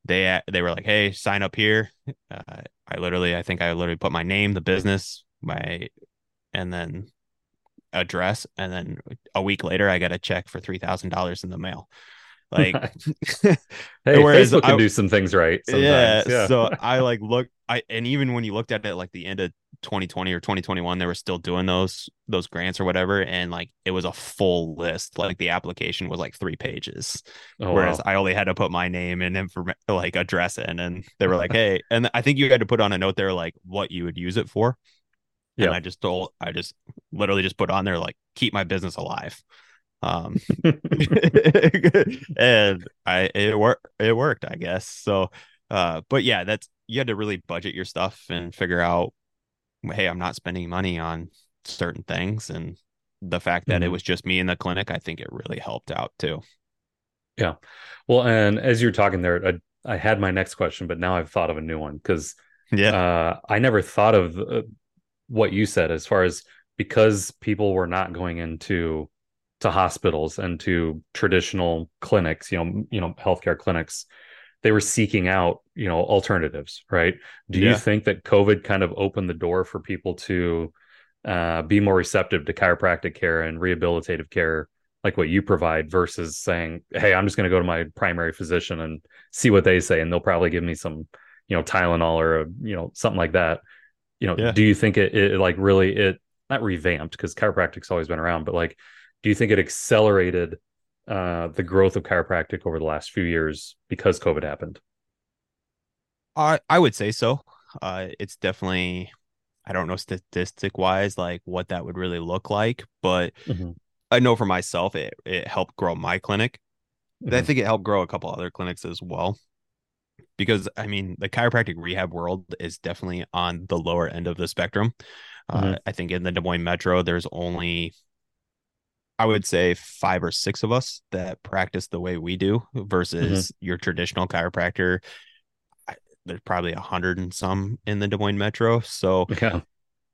they they were like, "Hey, sign up here." Uh, I literally I think I literally put my name, the business, my and then address and then a week later I got a check for $3,000 in the mail. Like,
hey, whereas Facebook can do some things right.
Yeah, yeah. so I like look, I and even when you looked at it like the end of 2020 or 2021, they were still doing those those grants or whatever, and like it was a full list. Like the application was like three pages, oh, whereas wow. I only had to put my name and inform like address in, and they were like, hey, and I think you had to put on a note there like what you would use it for. Yeah, and I just told, I just literally just put on there like keep my business alive um and i it worked it worked i guess. So uh but yeah that's you had to really budget your stuff and figure out hey i'm not spending money on certain things. And the fact that mm-hmm. it was just me in the clinic i think it really helped out too.
Yeah. Well and as you're talking there i, I had my next question but now i've thought of a new one because yeah. uh, i never thought of uh, what you said as far as because people were not going into to hospitals and to traditional clinics, you know, you know, healthcare clinics, they were seeking out, you know, alternatives, right? Do yeah. you think that COVID kind of opened the door for people to uh, be more receptive to chiropractic care and rehabilitative care, like what you provide, versus saying, "Hey, I'm just going to go to my primary physician and see what they say, and they'll probably give me some, you know, Tylenol or a, you know something like that." You know, yeah. do you think it, it like really it not revamped because chiropractic's always been around, but like, do you think it accelerated uh, the growth of chiropractic over the last few years because COVID happened?
I I would say so. Uh, it's definitely I don't know statistic wise like what that would really look like, but mm-hmm. I know for myself it it helped grow my clinic. Mm-hmm. I think it helped grow a couple other clinics as well. Because I mean, the chiropractic rehab world is definitely on the lower end of the spectrum. Uh, mm-hmm. Uh, I think in the Des Moines Metro, there's only I would say five or six of us that practice the way we do versus mm-hmm. your traditional chiropractor. There's probably a hundred and some in the Des Moines Metro. So, yeah.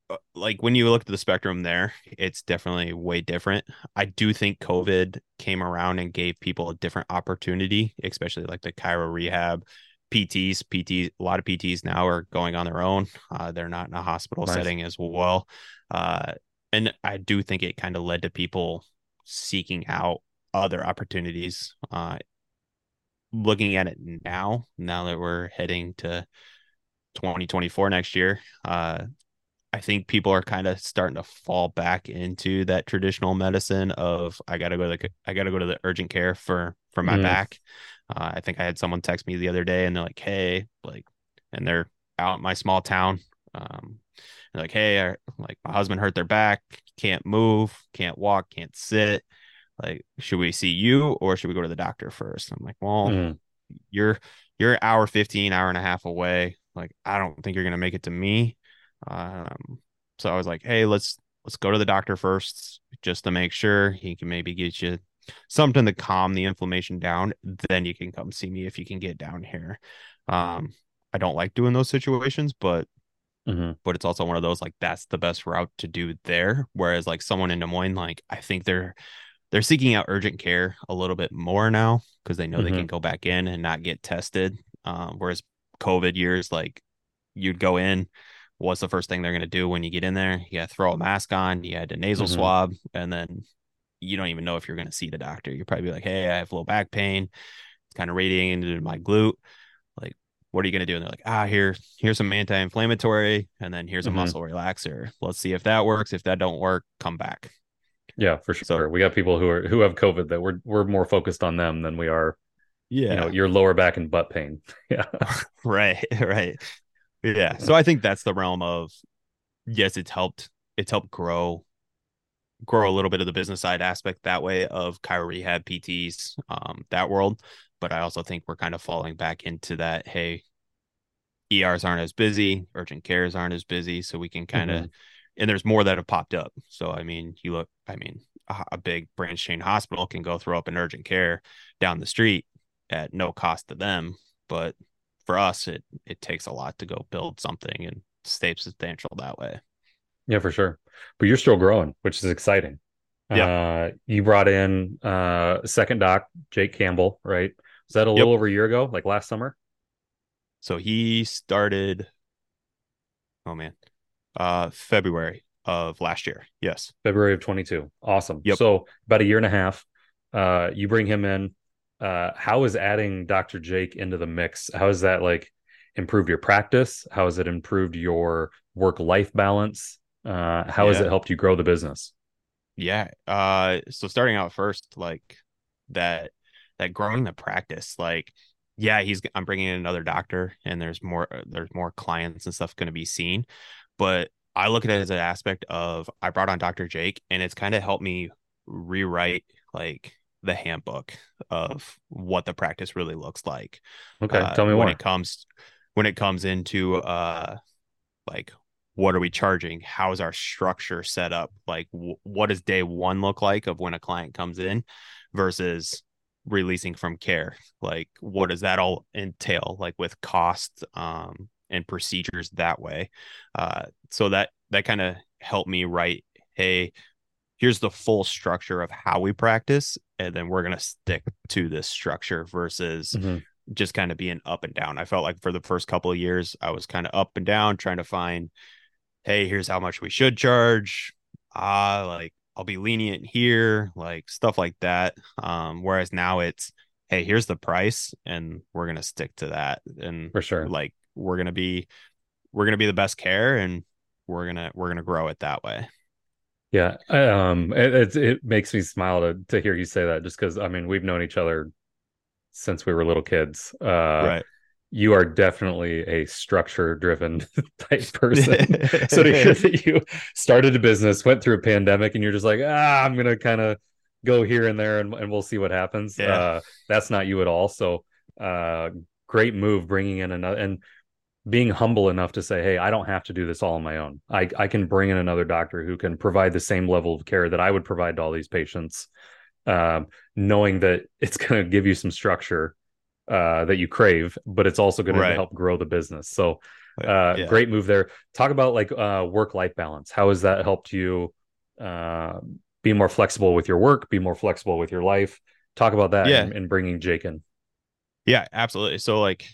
Uh, like when you look at the spectrum there, it's definitely way different. I do think COVID came around and gave people a different opportunity, especially like the chiro rehab. PTs, PT, a lot of PTs now are going on their own. Uh, they're not in a hospital nice. setting as well. Uh, and I do think it kind of led to people seeking out other opportunities. Uh, looking at it now, now that we're heading to 2024 next year, uh, I think people are kind of starting to fall back into that traditional medicine of I gotta go to the I gotta go to the urgent care for for my mm. back. Uh, I think I had someone text me the other day and they're like, "Hey, like," and they're out in my small town. Um, like, "Hey, I, like my husband hurt their back, can't move, can't walk, can't sit. Like should we see you or should we go to the doctor first? I'm like well mm. you're you're hour 15 hour and a half away. Like i don't think you're gonna make it to me. Um so i was like hey let's let's go to the doctor first just to make sure he can maybe get you something to calm the inflammation down. Then you can come see me if you can get down here. Um i don't like doing those situations but Mm-hmm. but it's also one of those like that's the best route to do there whereas like someone in des moines like i think they're they're seeking out urgent care a little bit more now because they know mm-hmm. they can go back in and not get tested. Um, whereas COVID years, like you'd go in, what's the first thing they're going to do when you get in there? You got to throw a mask on, you had a nasal mm-hmm. swab, and then you don't even know if you're going to see the doctor. You're probably like, hey, I have low back pain. It's kind of radiating into my glute. What are you going to do? And they're like, ah, here, here's some anti-inflammatory, and then here's a mm-hmm. muscle relaxer. Let's see if that works. If that don't work, come back.
Yeah, for sure. So, we got people who are who have COVID that we're we're more focused on them than we are. Yeah, you know, your lower back and butt pain. Yeah,
right, right. Yeah. So I think that's the realm of yes, it's helped. It's helped grow grow a little bit of the business side aspect that way of chiro rehab PTs, um, that world. But I also think we're kind of falling back into that. Hey, ERs aren't as busy, urgent cares aren't as busy, so we can kind of. Mm-hmm and there's more that have popped up. So I mean, you look, I mean, a, a, big branch chain hospital can go throw up an urgent care down the street at no cost to them, but for us, it it takes a lot to go build something and stay substantial that way.
Yeah, for sure. But you're still growing, which is exciting. Yeah. Uh, you brought in uh second doc, Jake Campbell, right? Was that a little yep. over a year ago, like last summer?
So he started. Oh man, uh, February of last year. Yes.
February of 22. Awesome. Yep. So about a year and a half, uh, you bring him in. Uh, how is adding Dr. Jake into the mix? How has that like improved your practice? How has it improved your work life balance? Uh, how yeah. has it helped you grow the business?
Yeah. Uh, so starting out first, like that, that growing the practice, like, yeah, he's, I'm bringing in another doctor and there's more, there's more clients and stuff going to be seen but I look at it as an aspect of I brought on Dr. Jake and it's kind of helped me rewrite like the handbook of what the practice really looks like.
Okay, uh, tell me
when
more.
it comes when it comes into uh like what are we charging? How is our structure set up? Like w- what does day 1 look like of when a client comes in versus releasing from care? Like what does that all entail like with cost um and procedures that way. Uh, so that that kind of helped me write, hey, here's the full structure of how we practice, and then we're gonna stick to this structure versus mm-hmm. just kind of being up and down. I felt like for the first couple of years, I was kind of up and down, trying to find, hey, here's how much we should charge. Ah, uh, like I'll be lenient here, like stuff like that. Um, whereas now it's, hey, here's the price, and we're gonna stick to that. And
for sure,
like we're gonna be we're gonna be the best care and we're gonna we're gonna grow it that way
Yeah, um, it, it, it makes me smile to to hear you say that, just because I mean we've known each other since we were little kids. Uh, right. You are definitely a structure driven type person. so to hear that you started a business, went through a pandemic, and you're just like, ah, I'm gonna kind of go here and there, and, and we'll see what happens. Yeah. Uh, that's not you at all. So, uh, great move bringing in another and being humble enough to say, hey, I don't have to do this all on my own. I, I can bring in another doctor who can provide the same level of care that I would provide to all these patients, um, knowing that it's going to give you some structure uh, that you crave, but it's also going right. to help grow the business. So, uh, yeah. great move there. Talk about like uh, work life balance. How has that helped you uh, be more flexible with your work, be more flexible with your life? Talk about that yeah. and, and bringing Jake in.
Yeah, absolutely. So, like,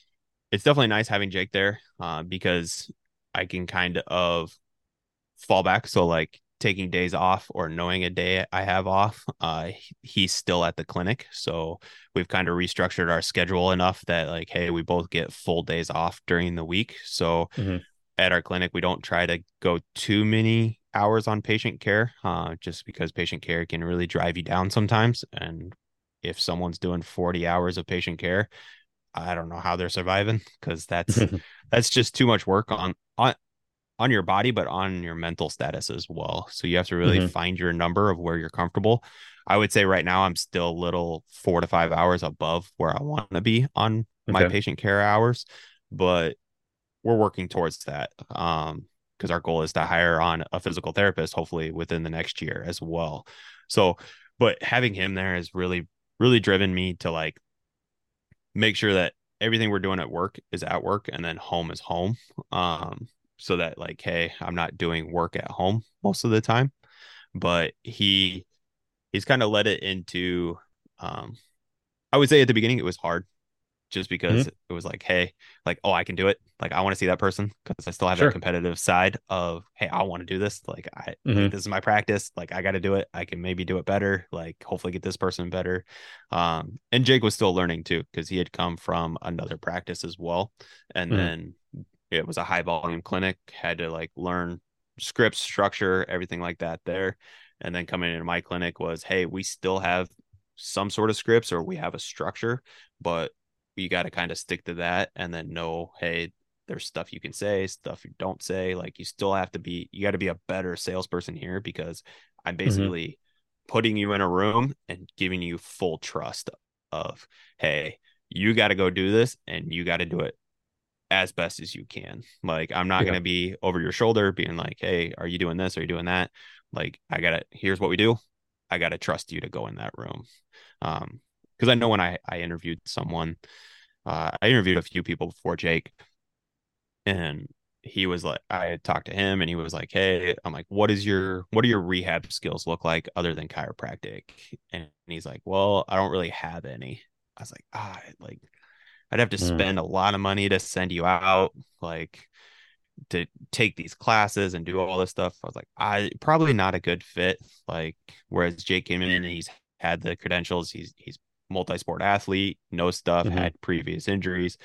it's definitely nice having Jake there uh, because I can kind of fall back. So like taking days off or knowing a day I have off, uh, he's still at the clinic. So we've kind of restructured our schedule enough that like, hey, we both get full days off during the week. So mm-hmm. at our clinic, we don't try to go too many hours on patient care, uh, just because patient care can really drive you down sometimes. And if someone's doing 40 hours of patient care, I don't know how they're surviving because that's that's just too much work on on on your body, but on your mental status as well. So you have to really mm-hmm. find your number of where you're comfortable. I would say right now I'm still a little four to five hours above where I want to be on my patient care hours, but we're working towards that. Um, because our goal is to hire on a physical therapist hopefully within the next year as well. So, but having him there has really, really driven me to like make sure that everything we're doing at work is at work and then home is home. Um, so that like, hey, I'm not doing work at home most of the time. But he he's kind of led it into um I would say at the beginning it was hard just because mm-hmm. it was like, hey, like, oh, I can do it. Like, I want to see that person because I still have sure. that competitive side of, hey, I want to do this. Like, I mm-hmm. like, this is my practice. Like, I got to do it. I can maybe do it better. Like, hopefully, get this person better. Um, and Jake was still learning too because he had come from another practice as well, and mm-hmm. then it was a high volume clinic. Had to like learn scripts, structure, everything like that there. And then coming into my clinic was, hey, we still have some sort of scripts or we have a structure, but you got to kind of stick to that and then know, hey, there's stuff you can say, stuff you don't say. Like you still have to be, you got to be a better salesperson here because I'm mm-hmm. basically mm-hmm. putting you in a room and giving you full trust of, hey, you got to go do this and you got to do it as best as you can. Like I'm not yeah. going to be over your shoulder being like, "Hey, are you doing this? Are you doing that?" Like I got to here's what we do. I got to trust you to go in that room. Um because I know when I I interviewed someone uh, I interviewed a few people before Jake, and he was like, I had talked to him, and he was like, "Hey, I'm like, what is your what do your rehab skills look like other than chiropractic?" And he's like, "Well, I don't really have any." I was like, "Ah, like, I'd have to mm. spend a lot of money to send you out, like." to take these classes and do all this stuff. I was like, I probably not a good fit. Like, whereas Jake came in and he's had the credentials, he's he's multi-sport athlete, no stuff, mm-hmm. had previous injuries.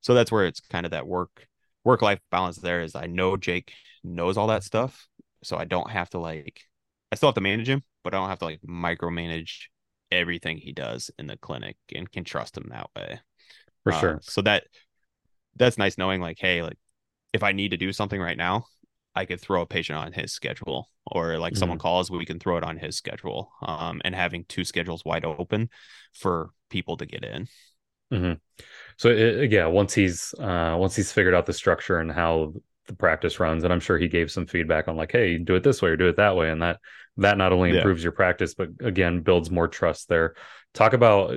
So that's where it's kind of that work work life balance there is I know Jake knows all that stuff. So I don't have to like I still have to manage him, but I don't have to like micromanage everything he does in the clinic and can trust him that way.
For uh, sure.
So that that's nice knowing like, hey, like if I need to do something right now, I could throw a patient on his schedule or like mm-hmm. someone calls, we can throw it on his schedule. Um, and having two schedules wide open for people to get in.
Mm-hmm. So it, yeah, once he's uh, once he's figured out the structure and how the practice runs, and I'm sure he gave some feedback on like, hey, do it this way or do it that way, and that that not only improves yeah. your practice, but again builds more trust there. Talk about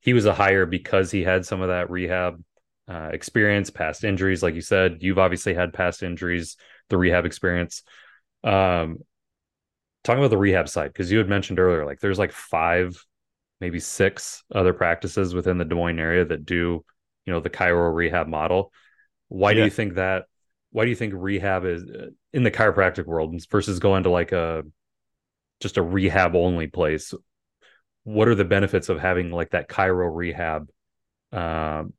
he was a hire because he had some of that rehab uh, experience, past injuries, like you said. You've obviously had past injuries, the rehab experience. Um, talking about the rehab side, because you had mentioned earlier, like there's like five, maybe six other practices within the Des Moines area that do, you know, the chiro rehab model. Why yeah. do you think that? Why do you think rehab is uh, in the chiropractic world versus going to like a just a rehab only place? What are the benefits of having like that chiro rehab um,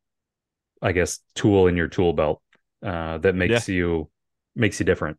I guess tool in your tool belt uh, that makes yeah. you makes you different.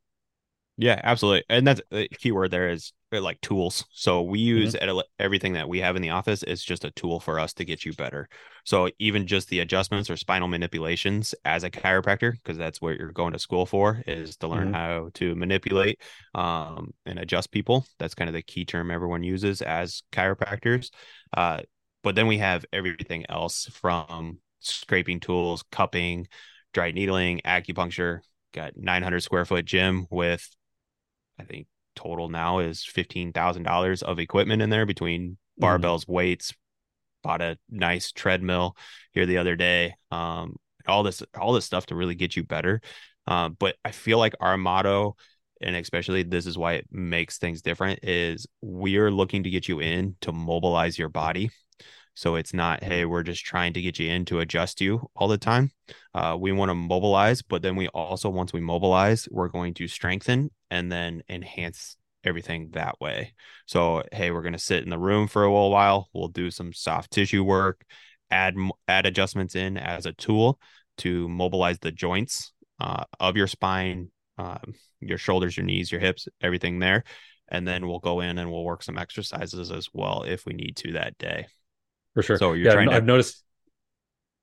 Yeah, absolutely. And that's the key word there is uh, like tools. So we use mm-hmm. everything that we have in the office is just a tool for us to get you better. So even just the adjustments or spinal manipulations as a chiropractor, because that's what you're going to school for, is to learn mm-hmm. how to manipulate um, and adjust people. That's kind of the key term everyone uses as chiropractors. Uh, but then we have everything else from scraping tools, cupping, dry needling, acupuncture. Got 900 square foot gym with I think total now is fifteen thousand dollars of equipment in there between mm-hmm. barbells, mm. weights. Bought a nice treadmill here the other day. Um, all this, all this stuff to really get you better. Uh, but I feel like our motto, and especially this is why it makes things different, is we are looking to get you in to mobilize your body. So it's not, hey, we're just trying to get you in to adjust you all the time. Uh, we want to mobilize, but then we also, once we mobilize, we're going to strengthen and then enhance everything that way. So, hey, we're going to sit in the room for a little while. We'll do some soft tissue work, add add adjustments in as a tool to mobilize the joints uh, of your spine, um, your shoulders, your knees, your hips, everything there. And then we'll go in and we'll work some exercises as well if we need to that day.
For sure. So you're yeah, trying I've, to... I've noticed.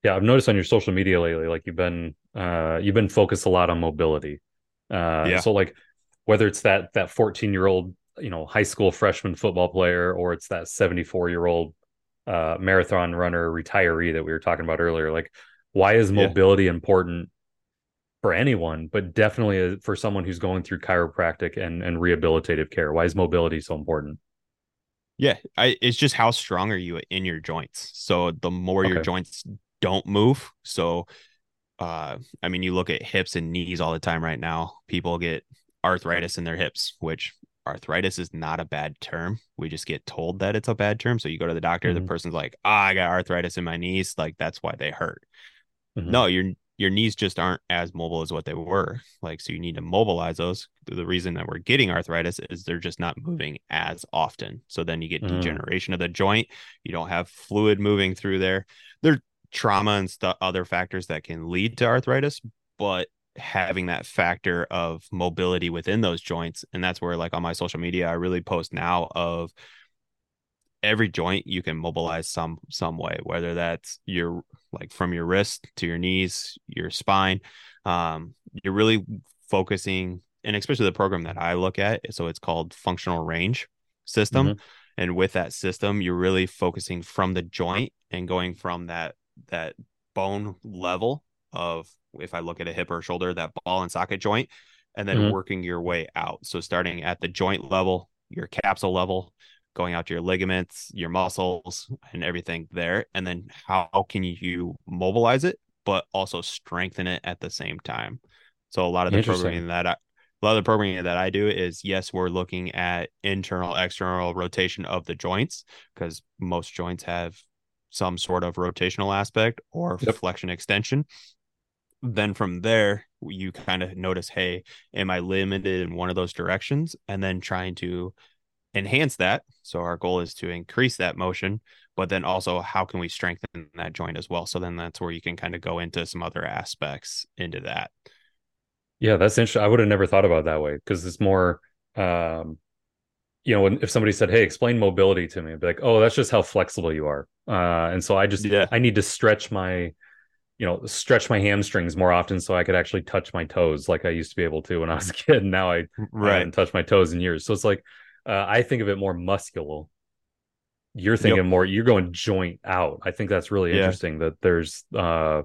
Yeah, I've noticed on your social media lately, like you've been uh, you've been focused a lot on mobility. Uh, yeah. So like whether it's that that 14 year old you know high school freshman football player or it's that 74 year old uh, marathon runner retiree that we were talking about earlier like why is mobility yeah. important for anyone but definitely uh, for someone who's going through chiropractic and and rehabilitative care why is mobility so important
yeah I, it's just how strong are you in your joints so the more okay. your joints don't move so uh i mean you look at hips and knees all the time right now people get arthritis in their hips, which arthritis is not a bad term. We just get told that it's a bad term. So you go to the doctor, mm-hmm. the person's like, "Ah, oh, I got arthritis in my knees." Like that's why they hurt. Mm-hmm. No, your your knees just aren't as mobile as what they were. Like so you need to mobilize those. The reason that we're getting arthritis is they're just not moving as often. So then you get mm-hmm. degeneration of the joint. You don't have fluid moving through there. There trauma and stuff other factors that can lead to arthritis, but having that factor of mobility within those joints and that's where like on my social media i really post now of every joint you can mobilize some some way whether that's your like from your wrist to your knees your spine um you're really focusing and especially the program that i look at so it's called functional range system mm-hmm. and with that system you're really focusing from the joint and going from that that bone level of if I look at a hip or shoulder, that ball and socket joint, and then mm-hmm. working your way out. So starting at the joint level, your capsule level, going out to your ligaments, your muscles, and everything there. And then how can you mobilize it, but also strengthen it at the same time? So a lot of the programming that I a lot of the programming that I do is yes, we're looking at internal, external rotation of the joints because most joints have some sort of rotational aspect or yep. flexion extension then from there you kind of notice hey am i limited in one of those directions and then trying to enhance that so our goal is to increase that motion but then also how can we strengthen that joint as well so then that's where you can kind of go into some other aspects into that
yeah that's interesting i would have never thought about that way because it's more um you know if somebody said hey explain mobility to me I'd be like oh that's just how flexible you are uh and so i just yeah. i need to stretch my you know stretch my hamstrings more often so I could actually touch my toes like I used to be able to when I was a kid. And now I, right. I haven't touched my toes in years. So it's like uh, I think of it more muscular. You're thinking yep. more. You're going joint out. I think that's really yeah. interesting that there's uh,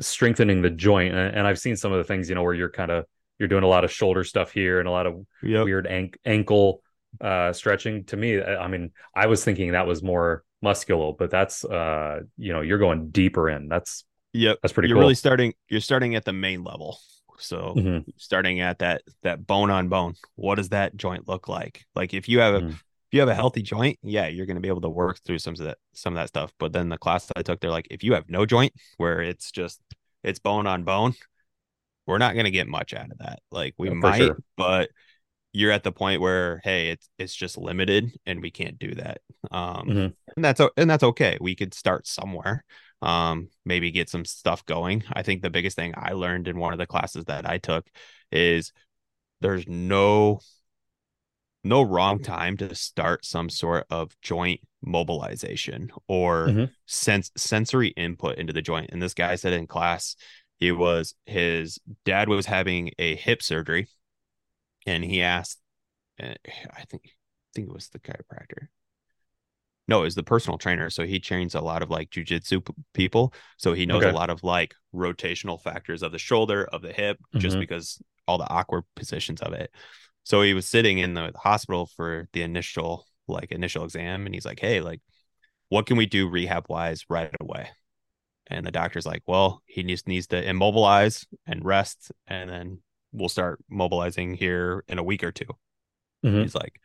strengthening the joint. And, and, I've seen some of the things you know where you're kind of you're doing a lot of shoulder stuff here and a lot of yep. weird an- ankle uh, stretching. To me, I mean, I was thinking that was more muscular, but that's uh, you know you're going deeper in. That's
Yep.
That's pretty
you're
cool.
really starting you're starting at the main level. So mm-hmm. starting at that that bone on bone. What does that joint look like? Like if you have a mm-hmm. if you have a healthy joint, yeah, you're going to be able to work through some of that some of that stuff. But then the class that I took, they're like, if you have no joint where it's just it's bone on bone, we're not going to get much out of that. Like we yeah, might, sure. but you're at the point where hey, it's it's just limited and we can't do that. Um, mm-hmm. and that's and that's okay. We could start somewhere um, maybe get some stuff going. I think the biggest thing I learned in one of the classes that I took is there's no no wrong time to start some sort of joint mobilization or mm-hmm. sense sensory input into the joint. And this guy said in class, he was his dad was having a hip surgery, and he asked, eh, I think I think it was the chiropractor. No, was the personal trainer. So he trains a lot of like jujitsu p- people. So he knows okay. a lot of like rotational factors of the shoulder, of the hip, mm-hmm. just because all the awkward positions of it. So he was sitting in the hospital for the initial like initial exam and he's like, "Hey, like what can we do rehab wise right away?" And the doctor's like, "Well, he needs needs to immobilize and rest and then we'll start mobilizing here in a week or 2 mm-hmm. He's like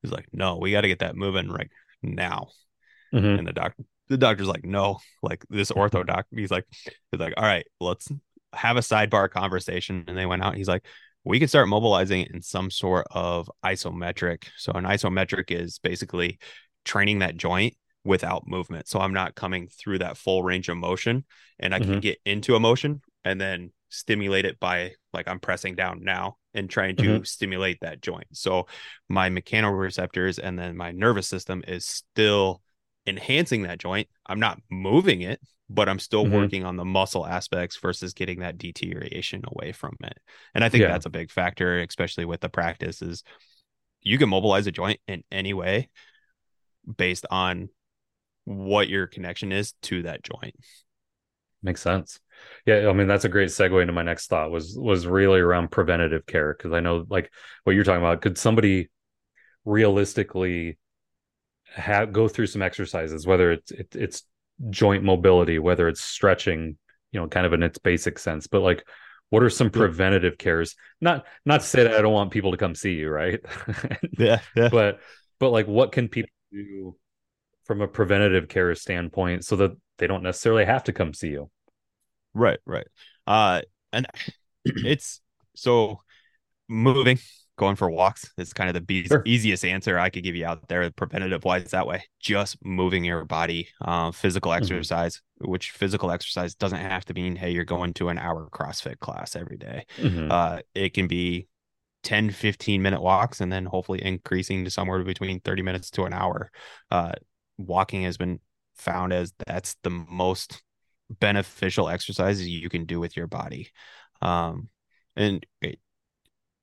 he's like, "No, we got to get that moving right now." Mm-hmm. And the doctor the doctor's like, "No, like this ortho doc." He's like he's like, "All right, let's have a sidebar conversation." And they went out. He's like, we can start mobilizing in some sort of isometric. So an isometric is basically training that joint without movement. So I'm not coming through that full range of motion and I mm-hmm. can get into a motion and then stimulate it by like I'm pressing down now and trying to mm-hmm. stimulate that joint. So my mechanoreceptors and then my nervous system is still enhancing that joint. I'm not moving it, but I'm still mm-hmm. working on the muscle aspects versus getting that deterioration away from it. And I think yeah. that's a big factor, especially with the practice is you can mobilize a joint in any way based on what your connection is to that joint.
Makes sense. Yeah, I mean that's a great segue into my next thought was was really around preventative care because I know like what you're talking about. Could somebody realistically have go through some exercises, whether it's it, it's joint mobility, whether it's stretching, you know, kind of in its basic sense, but like what are some preventative cares? Not not to say that I don't want people to come see you, right?
yeah, yeah.
But but like what can people do from a preventative care standpoint so that they don't necessarily have to come see you?
Right, right. Uh and it's so moving going for walks is kind of the be- sure. easiest answer I could give you out there, preventative wise. That way, just moving your body, uh, physical mm-hmm. exercise, mm-hmm. which physical exercise doesn't have to mean hey, you're going to an hour CrossFit class every day. Mm-hmm. Uh, it can be 10, 15 minute walks, and then hopefully increasing to somewhere between 30 minutes to an hour. Uh, walking has been found as that's the most beneficial exercises you can do with your body. Um, and it,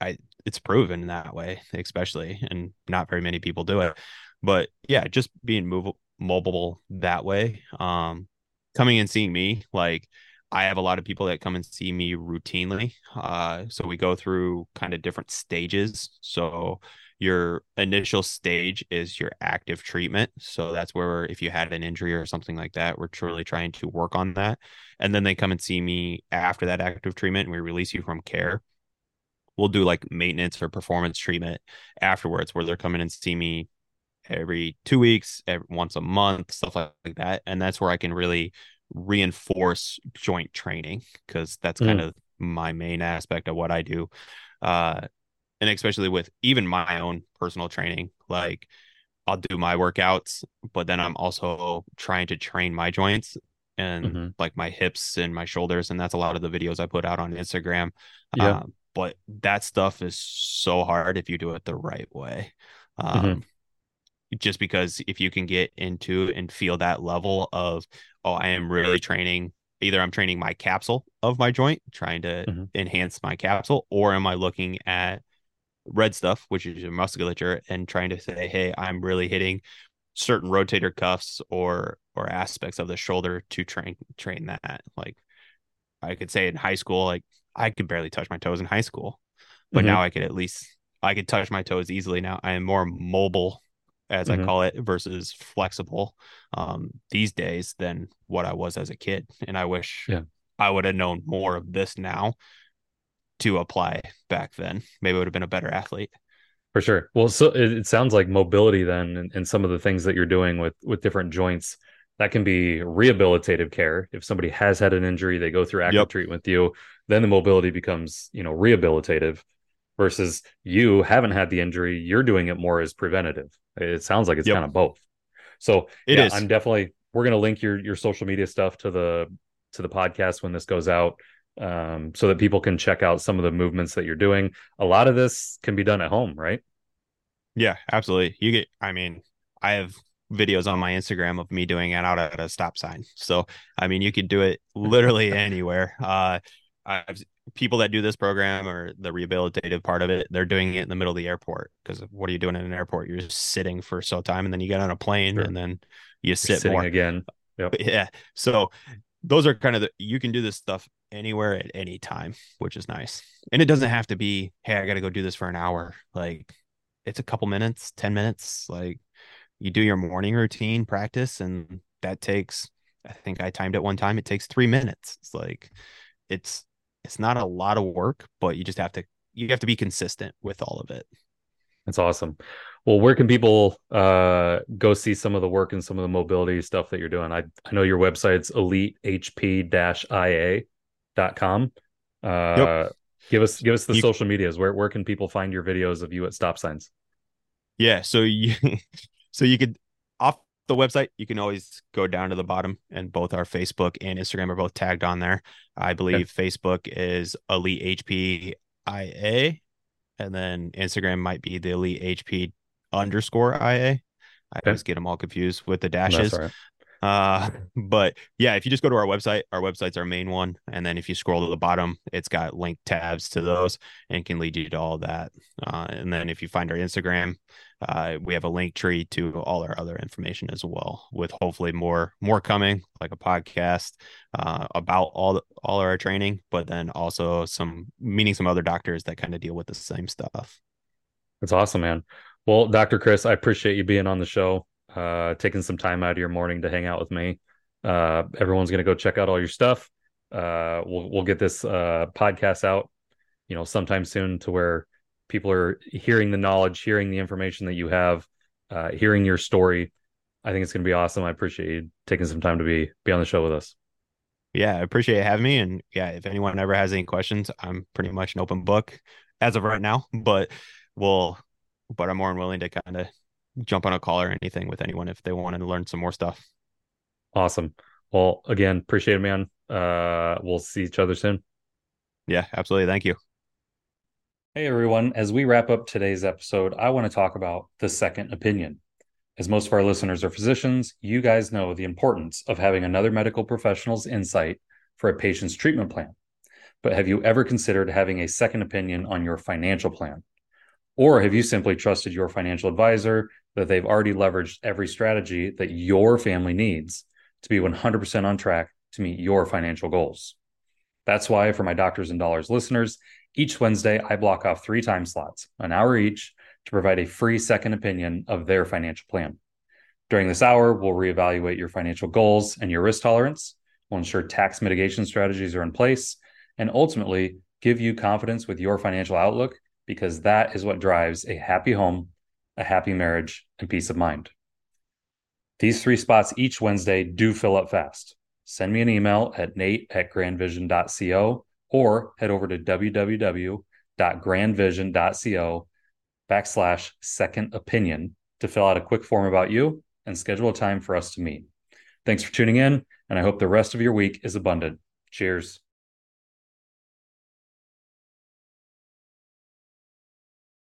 I it's proven that way, especially, and not very many people do it. But yeah, just being mobile, mobile that way. Um, coming and seeing me, like I have a lot of people that come and see me routinely. Uh, so we go through kind of different stages. So your initial stage is your active treatment. So that's where if you had an injury or something like that, we're truly trying to work on that. And then they come and see me after that active treatment and we release you from care we'll do like maintenance or performance treatment afterwards where they're coming and see me every two weeks, every, once a month, stuff like, like that. And that's where I can really reinforce joint training because that's mm. kind of my main aspect of what I do. Uh, and especially with even my own personal training, like I'll do my workouts, but then I'm also trying to train my joints and mm-hmm. like my hips and my shoulders. And that's a lot of the videos I put out on Instagram. Yeah. Um, but that stuff is so hard if you do it the right way. Mm-hmm. Um, mm-hmm. Just because if you can get into and feel that level of, oh, I am really training, either I'm training my capsule of my joint, trying to mm-hmm. enhance my capsule, or am I looking at red stuff, which is your musculature, and trying to say, hey, I'm really hitting certain rotator cuffs or or aspects of the shoulder to train train that. Like I could say in high school, like I could barely touch my toes in high school, but mm-hmm. now I could at least I could touch my toes easily. Now I am more mobile, as mm-hmm. I call it, versus flexible um, these days than what I was as a kid. And I wish yeah. I would have known more of this now to apply back then. Maybe I would have been a better athlete.
For sure. Well, so it, it sounds like mobility then, and, and some of the things that you're doing with with different joints that can be rehabilitative care. If somebody has had an injury, they go through active yep. treatment with you, then the mobility becomes, you know, rehabilitative versus you haven't had the injury, you're doing it more as preventative. It sounds like it's yep. kind of both. So it yeah, is. I'm definitely we're gonna link your your social media stuff to the to the podcast when this goes out. Um, so that people can check out some of the movements that you're doing. A lot of this can be done at home, right?
Yeah, absolutely. You get, I mean, I have videos on my Instagram of me doing it out at a stop sign. So, I mean, you could do it literally anywhere. Uh, I've people that do this program or the rehabilitative part of it, they're doing it in the middle of the airport because what are you doing in an airport? You're just sitting for so time and then you get on a plane sure. and then you sit more
again.
Yep. Yeah. So those are kind of the you can do this stuff anywhere at any time, which is nice. And it doesn't have to be, hey, I got to go do this for an hour. Like it's a couple minutes, 10 minutes. Like you do your morning routine practice, and that takes, I think I timed it one time, it takes three minutes. It's like it's it's not a lot of work, but you just have to you have to be consistent with all of it.
That's awesome. Well, where can people uh, go see some of the work and some of the mobility stuff that you're doing? I, I know your website's elitehp-ia.com. Uh, yep. Give us give us the you, social medias. Where where can people find your videos of you at stop signs?
Yeah, so you so you could off the website, you can always go down to the bottom, and both our Facebook and Instagram are both tagged on there. I believe okay. Facebook is Elite HP IA, and then Instagram might be the Elite HP underscore IA. I okay. always get them all confused with the dashes. Right. Uh, but yeah, if you just go to our website, our website's our main one, and then if you scroll to the bottom, it's got link tabs to those and can lead you to all that. Uh, and then if you find our Instagram, uh, we have a link tree to all our other information as well, with hopefully more more coming, like a podcast uh, about all all our training, but then also some meeting some other doctors that kind of deal with the same stuff.
That's awesome, man. Well, Dr. Chris, I appreciate you being on the show, uh, taking some time out of your morning to hang out with me. Uh, everyone's gonna go check out all your stuff. Uh, we'll we'll get this uh, podcast out, you know, sometime soon to where people are hearing the knowledge, hearing the information that you have, uh, hearing your story. I think it's to be awesome. I appreciate you taking some time to be be on the show with us.
Yeah, I appreciate having me. And yeah, if anyone ever has any questions, I'm pretty much an open book as of right now. But we'll, but I'm more than willing to kind of jump on a call or anything with anyone if they want to learn some more stuff.
Awesome. Well, again, appreciate it, man. Uh, we'll see each other soon.
Yeah, absolutely. Thank you.
Hey everyone, as we wrap up today's episode, I want to talk about the second opinion. As most of our listeners are physicians, you guys know the importance of having another medical professional's insight for a patient's treatment plan. But have you ever considered having a second opinion on your financial plan? Or have you simply trusted your financial advisor that they've already leveraged every strategy that your family needs to be 100% on track to meet your financial goals? That's why, for my Doctors and Dollars listeners, each Wednesday, I block off three time slots, an hour each, to provide a free second opinion of their financial plan. During this hour, we'll reevaluate your financial goals and your risk tolerance. We'll ensure tax mitigation strategies are in place and ultimately give you confidence with your financial outlook because that is what drives a happy home, a happy marriage, and peace of mind. These three spots each Wednesday do fill up fast. Send me an email at nate at grandvision.co or head over to www.grandvision.co backslash second opinion to fill out a quick form about you and schedule a time for us to meet. Thanks for tuning in, and I hope the rest of your week is abundant. Cheers.